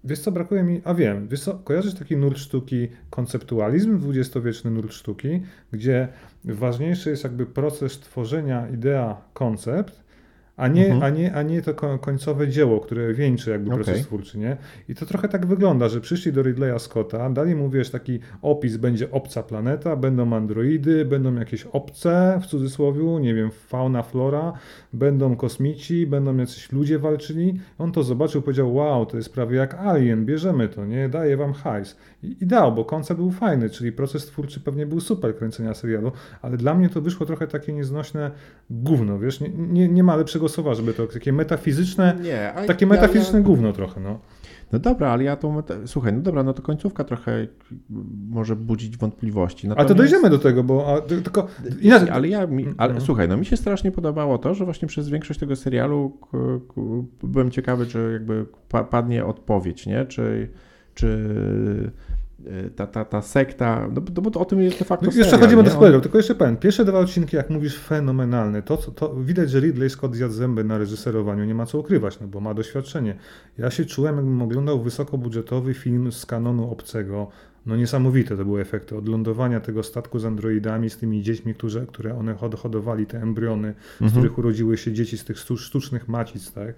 Wiesz co, brakuje mi, a wiem, wiesz co, kojarzysz taki nurt sztuki konceptualizm, dwudziestowieczny nurt sztuki, gdzie ważniejszy jest jakby proces tworzenia idea, koncept, a nie, mhm. a, nie, a nie to końcowe dzieło, które wieńczy jakby okay. proces twórczy, nie? I to trochę tak wygląda, że przyszli do Ridleya Scotta, dali mu, wiesz, taki opis, będzie obca planeta, będą androidy, będą jakieś obce, w cudzysłowie, nie wiem, fauna, flora, będą kosmici, będą jacyś ludzie walczyli. On to zobaczył, powiedział, wow, to jest prawie jak Alien, bierzemy to, nie? Daję wam hajs. I, I dał, bo koncept był fajny, czyli proces twórczy pewnie był super kręcenia serialu, ale dla mnie to wyszło trochę takie nieznośne gówno, wiesz, nie, nie, nie ma lepszego słowa, żeby to takie metafizyczne, nie, takie ja, metafizyczne ja, gówno trochę, no. No dobra, ale ja to. Słuchaj, no dobra, no to końcówka trochę może budzić wątpliwości. Natomiast... A to dojdziemy do tego, bo. A, tylko. Inaczej... Ale ja. Mi, ale, no. Słuchaj, no mi się strasznie podobało to, że właśnie przez większość tego serialu byłem ciekawy, czy jakby padnie odpowiedź, nie? Czy. czy ta, ta, ta sekta, no, no bo to o tym jest de facto no, Jeszcze serial, chodzimy do spoilerów, tylko jeszcze powiem, pierwsze dwa odcinki, jak mówisz, fenomenalne. To, to widać, że Ridley Scott zjadł zęby na reżyserowaniu, nie ma co ukrywać, no bo ma doświadczenie. Ja się czułem, jakbym oglądał wysokobudżetowy film z kanonu obcego, no niesamowite to były efekty od lądowania tego statku z androidami, z tymi dziećmi, którzy, które one hodowali, te embriony, mhm. z których urodziły się dzieci z tych sztucznych macic, tak?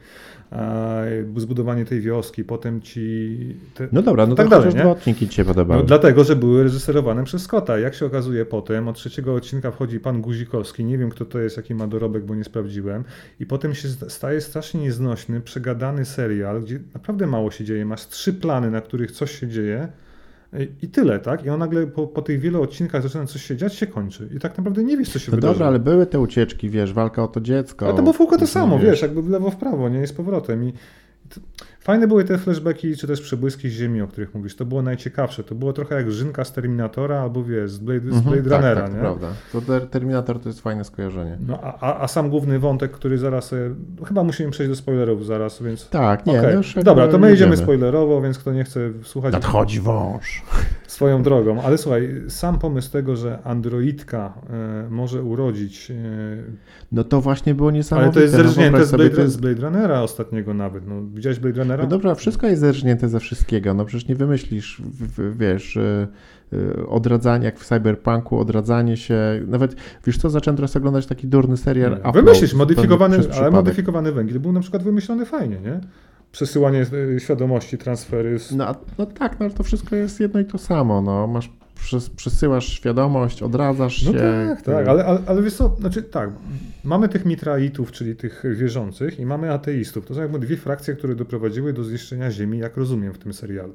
zbudowanie tej wioski, potem ci... Te, no dobra, no tak dalej, dwa odcinki ci się podobały. No, dlatego, że były reżyserowane przez Scotta. Jak się okazuje potem, od trzeciego odcinka wchodzi pan Guzikowski, nie wiem kto to jest, jaki ma dorobek, bo nie sprawdziłem, i potem się staje strasznie nieznośny, przegadany serial, gdzie naprawdę mało się dzieje, masz trzy plany, na których coś się dzieje, i tyle, tak? I on nagle po, po tych wielu odcinkach zaczyna coś się dziać, się kończy. I tak naprawdę nie wiesz, co się no wydarzy. Dobra, ale były te ucieczki, wiesz, walka o to dziecko. Ale to było w to samo, wiesz, jakby w lewo, w prawo, nie? I z powrotem. I Fajne były te flashbacki, czy też przebłyski z Ziemi, o których mówisz. To było najciekawsze. To było trochę jak Żynka z Terminatora albo wiesz, z Blade, z mhm, Blade mhm, Runnera, tak, tak, nie? prawda. To Terminator to jest fajne skojarzenie. No, a, a sam główny wątek, który zaraz... Chyba musimy przejść do spoilerów zaraz, więc... Tak, nie, okay. no już Dobra, to my jedziemy spoilerowo, więc kto nie chce słuchać... Nadchodzi wąż. Swoją drogą. Ale słuchaj, sam pomysł tego, że androidka e, może urodzić... E, no to właśnie było niesamowite. Ale to jest zerżnięte no, z, Blade, z Blade Runnera ostatniego nawet. No, widziałeś Blade Runnera? No dobra, wszystko jest zerżnięte ze wszystkiego. No przecież nie wymyślisz, wiesz, y, y, odradzanie, jak w Cyberpunku, odradzanie się. Nawet, wiesz co, zacząłem teraz oglądać taki durny serial. Wymyślisz, modyfikowany, ale modyfikowany węgiel był na przykład wymyślony fajnie, nie? Przesyłanie y, świadomości, transfery. Z... No, no tak, no ale to wszystko jest jedno i to samo. No. Masz przesyłasz świadomość, odradzasz no się. Tak, tak, ale, ale, ale wiesz co, znaczy tak, mamy tych mitraitów, czyli tych wierzących i mamy ateistów. To są jakby dwie frakcje, które doprowadziły do zniszczenia Ziemi, jak rozumiem w tym serialu.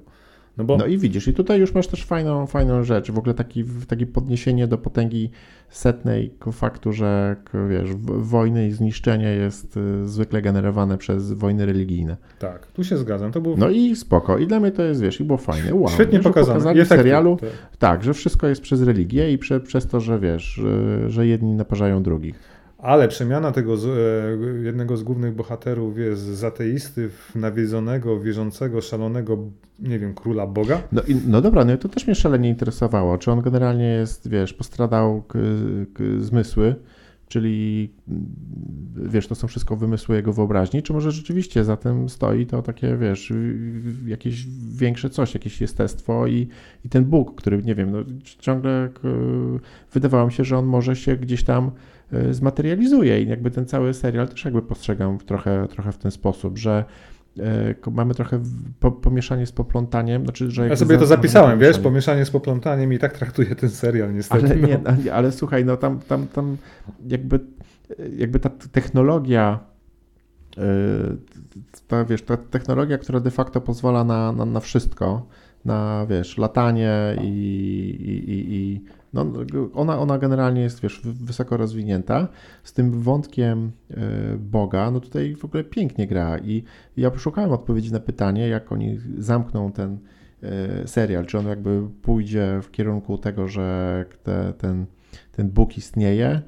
No, bo... no i widzisz, i tutaj już masz też fajną, fajną rzecz, w ogóle taki, takie podniesienie do potęgi setnej faktu, że wiesz, wojny i zniszczenie jest y, zwykle generowane przez wojny religijne. Tak, tu się zgadzam. To. No i spoko. I dla mnie to jest, wiesz, i było fajnie. Wow, Świetnie pokazane. w serialu. Tak. tak. że wszystko jest przez religię i prze, przez to, że wiesz, że, że jedni naparzają drugich. Ale przemiana tego z, e, jednego z głównych bohaterów jest z ateisty w nawiedzonego, wierzącego, szalonego, nie wiem, króla Boga. No, i, no dobra, no to też mnie szalenie interesowało. Czy on generalnie jest, wiesz, postradał k, k, zmysły, czyli wiesz, to są wszystko wymysły jego wyobraźni, czy może rzeczywiście za tym stoi to takie, wiesz, jakieś większe coś, jakieś jestestwo i, i ten Bóg, który, nie wiem, no, ciągle wydawało mi się, że on może się gdzieś tam zmaterializuje i jakby ten cały serial też jakby postrzegam trochę, trochę w ten sposób, że e, mamy trochę po, pomieszanie z poplątaniem. Znaczy, że ja sobie to zapisałem, wiesz, pomieszanie z poplątaniem i tak traktuję ten serial niestety. Ale, no. nie, ale słuchaj, no tam, tam, tam jakby, jakby ta technologia e, ta, wiesz, ta technologia, która de facto pozwala na, na, na wszystko, na wiesz, latanie i, i, i, i no, ona, ona generalnie jest, wiesz, wysoko rozwinięta. Z tym wątkiem e, Boga, no tutaj w ogóle pięknie gra i ja poszukałem odpowiedzi na pytanie, jak oni zamkną ten e, serial, czy on jakby pójdzie w kierunku tego, że te, ten, ten Bóg istnieje,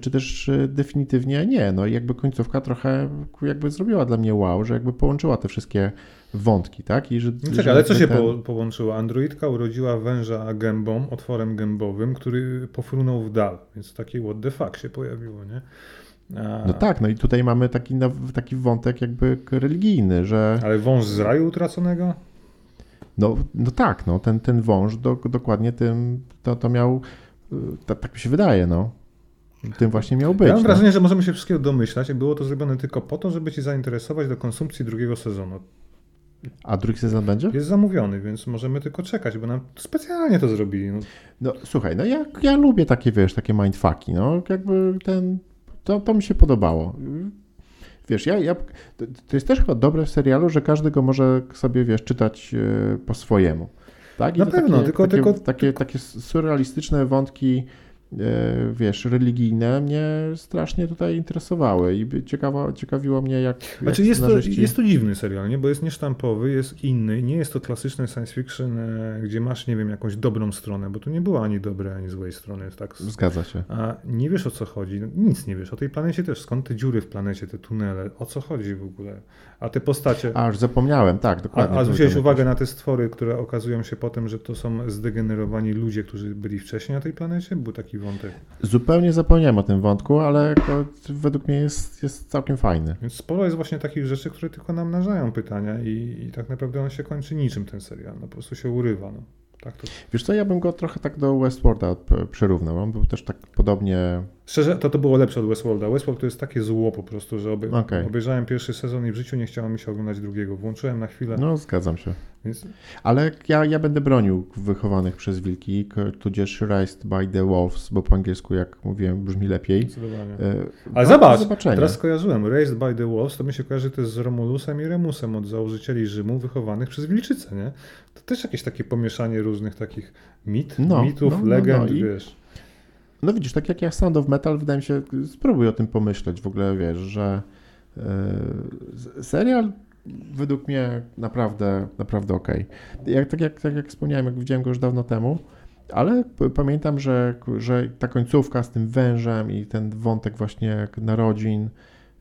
czy też definitywnie nie. No i jakby końcówka trochę jakby zrobiła dla mnie wow, że jakby połączyła te wszystkie wątki, tak? I że, no czekaj, ale co się ten... połączyło? Androidka urodziła węża gębą, otworem gębowym, który pofrunął w dal, więc taki what the fuck się pojawiło, nie? A... No tak, no i tutaj mamy taki, taki wątek jakby religijny, że... Ale wąż z raju utraconego? No, no tak, no ten, ten wąż do, dokładnie tym, to, to miał, tak, tak mi się wydaje, no. Tym właśnie miał być. Ja mam no. wrażenie, że możemy się wszystkiego domyślać i było to zrobione tylko po to, żeby ci zainteresować do konsumpcji drugiego sezonu. A drugi sezon będzie? Jest zamówiony, więc możemy tylko czekać, bo nam specjalnie to zrobili. No, no słuchaj, no ja, ja lubię takie, wiesz, takie mindfucki, no jakby ten, to, to mi się podobało. Wiesz, ja, ja, to jest też chyba dobre w serialu, że każdy go może sobie, wiesz, czytać e, po swojemu. Tak? I Na pewno, takie, tylko, takie, tylko, takie, tylko... takie surrealistyczne wątki wiesz, religijne mnie strasznie tutaj interesowały i ciekawa, ciekawiło mnie, jak. Znaczy jak jest, to, jest to dziwny serial, nie? bo jest niesztampowy, jest inny. Nie jest to klasyczny science fiction, e, gdzie masz, nie wiem, jakąś dobrą stronę, bo tu nie było ani dobrej, ani złej strony. Tak? Zgadza się. A nie wiesz o co chodzi. No, nic nie wiesz o tej planecie też. Skąd te dziury w planecie, te tunele, o co chodzi w ogóle. A te postacie. A już zapomniałem, tak, dokładnie. A, a zwróciłeś uwagę na te stwory, które okazują się potem, że to są zdegenerowani ludzie, którzy byli wcześniej na tej planecie? Był taki wątek. Zupełnie zapomniałem o tym wątku, ale według mnie jest, jest całkiem fajny. Więc sporo jest właśnie takich rzeczy, które tylko namnażają pytania i, i tak naprawdę on się kończy niczym ten serial. No, po prostu się urywa. No. Tak to... Wiesz co, ja bym go trochę tak do Westworlda przyrównał. On był też tak podobnie. Szczerze, to to było lepsze od Westworlda. Westworld to jest takie zło po prostu, że okay. obejrzałem pierwszy sezon i w życiu nie chciało mi się oglądać drugiego. Włączyłem na chwilę. No, zgadzam się. Więc... Ale ja, ja będę bronił wychowanych przez wilki, tudzież Raised by the Wolves, bo po angielsku, jak mówiłem, brzmi lepiej. E, Ale zobacz, teraz skojarzyłem. Raised by the Wolves, to mi się kojarzy też z Romulusem i Remusem od założycieli Rzymu, wychowanych przez wilczycę, nie? To też jakieś takie pomieszanie różnych takich mit, no, mitów, no, no legend, no, wiesz. No widzisz, tak jak ja Sound of Metal, wydaje mi się, spróbuj o tym pomyśleć w ogóle, wiesz, że yy, serial według mnie naprawdę, naprawdę okej. Okay. Jak, tak, jak, tak jak wspomniałem, jak widziałem go już dawno temu, ale pamiętam, że, że ta końcówka z tym wężem i ten wątek właśnie narodzin,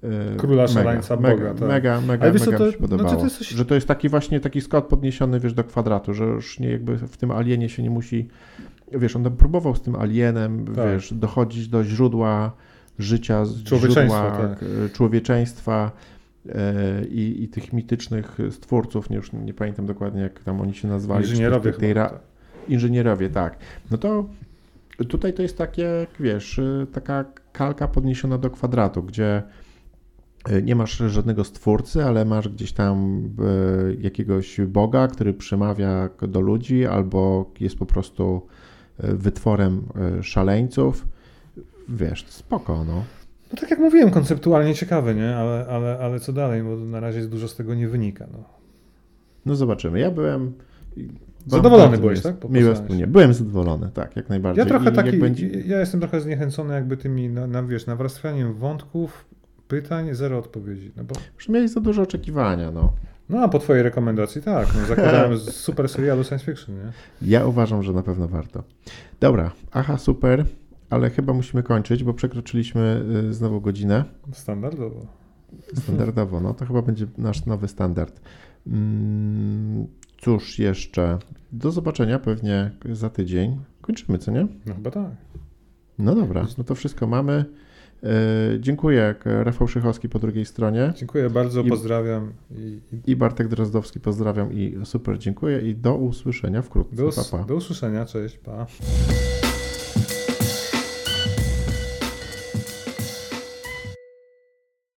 e, Króla Szaleńca Boga. Mega, tak. mega, mega, mega to, mi się podobało. No to coś... Że to jest taki właśnie taki skok podniesiony, wiesz, do kwadratu, że już nie jakby w tym alienie się nie musi, wiesz, on próbował z tym alienem, tak. wiesz, dochodzić do źródła życia, źródła tak. E, człowieczeństwa E, i, i tych mitycznych stwórców, nie, już nie pamiętam dokładnie jak tam oni się nazwali. Inżynierowie. Tej ra... Inżynierowie, tak. No to tutaj to jest takie, wiesz, y, taka kalka podniesiona do kwadratu, gdzie nie masz żadnego stwórcy, ale masz gdzieś tam jakiegoś Boga, który przemawia do ludzi, albo jest po prostu wytworem szaleńców. Wiesz, spoko, no. No tak jak mówiłem, konceptualnie ciekawy, nie? Ale, ale, ale co dalej, bo na razie dużo z tego nie wynika. No, no zobaczymy. Ja byłem... Zadowolony byłeś, tak? Miłe wspólnie. Byłem zadowolony, tak, jak najbardziej. Ja trochę I taki, będzie... ja jestem trochę zniechęcony jakby tymi, na, na, wiesz, nawarstwianiem wątków, pytań, zero odpowiedzi. No bo... Już mieli za dużo oczekiwania, no. No, a po twojej rekomendacji tak, no, zakładałem <laughs> super serialu science fiction, nie? Ja uważam, że na pewno warto. Dobra, aha, super ale chyba musimy kończyć, bo przekroczyliśmy y, znowu godzinę. Standardowo. Standardowo, no to chyba będzie nasz nowy standard. Mm, cóż jeszcze? Do zobaczenia pewnie za tydzień. Kończymy, co nie? No chyba tak. No dobra, no to wszystko mamy. Y, dziękuję. Rafał Szychowski po drugiej stronie. Dziękuję bardzo, I, pozdrawiam. I, I, Bartek Drozdowski pozdrawiam i super dziękuję i do usłyszenia wkrótce. Do, do usłyszenia, cześć, pa.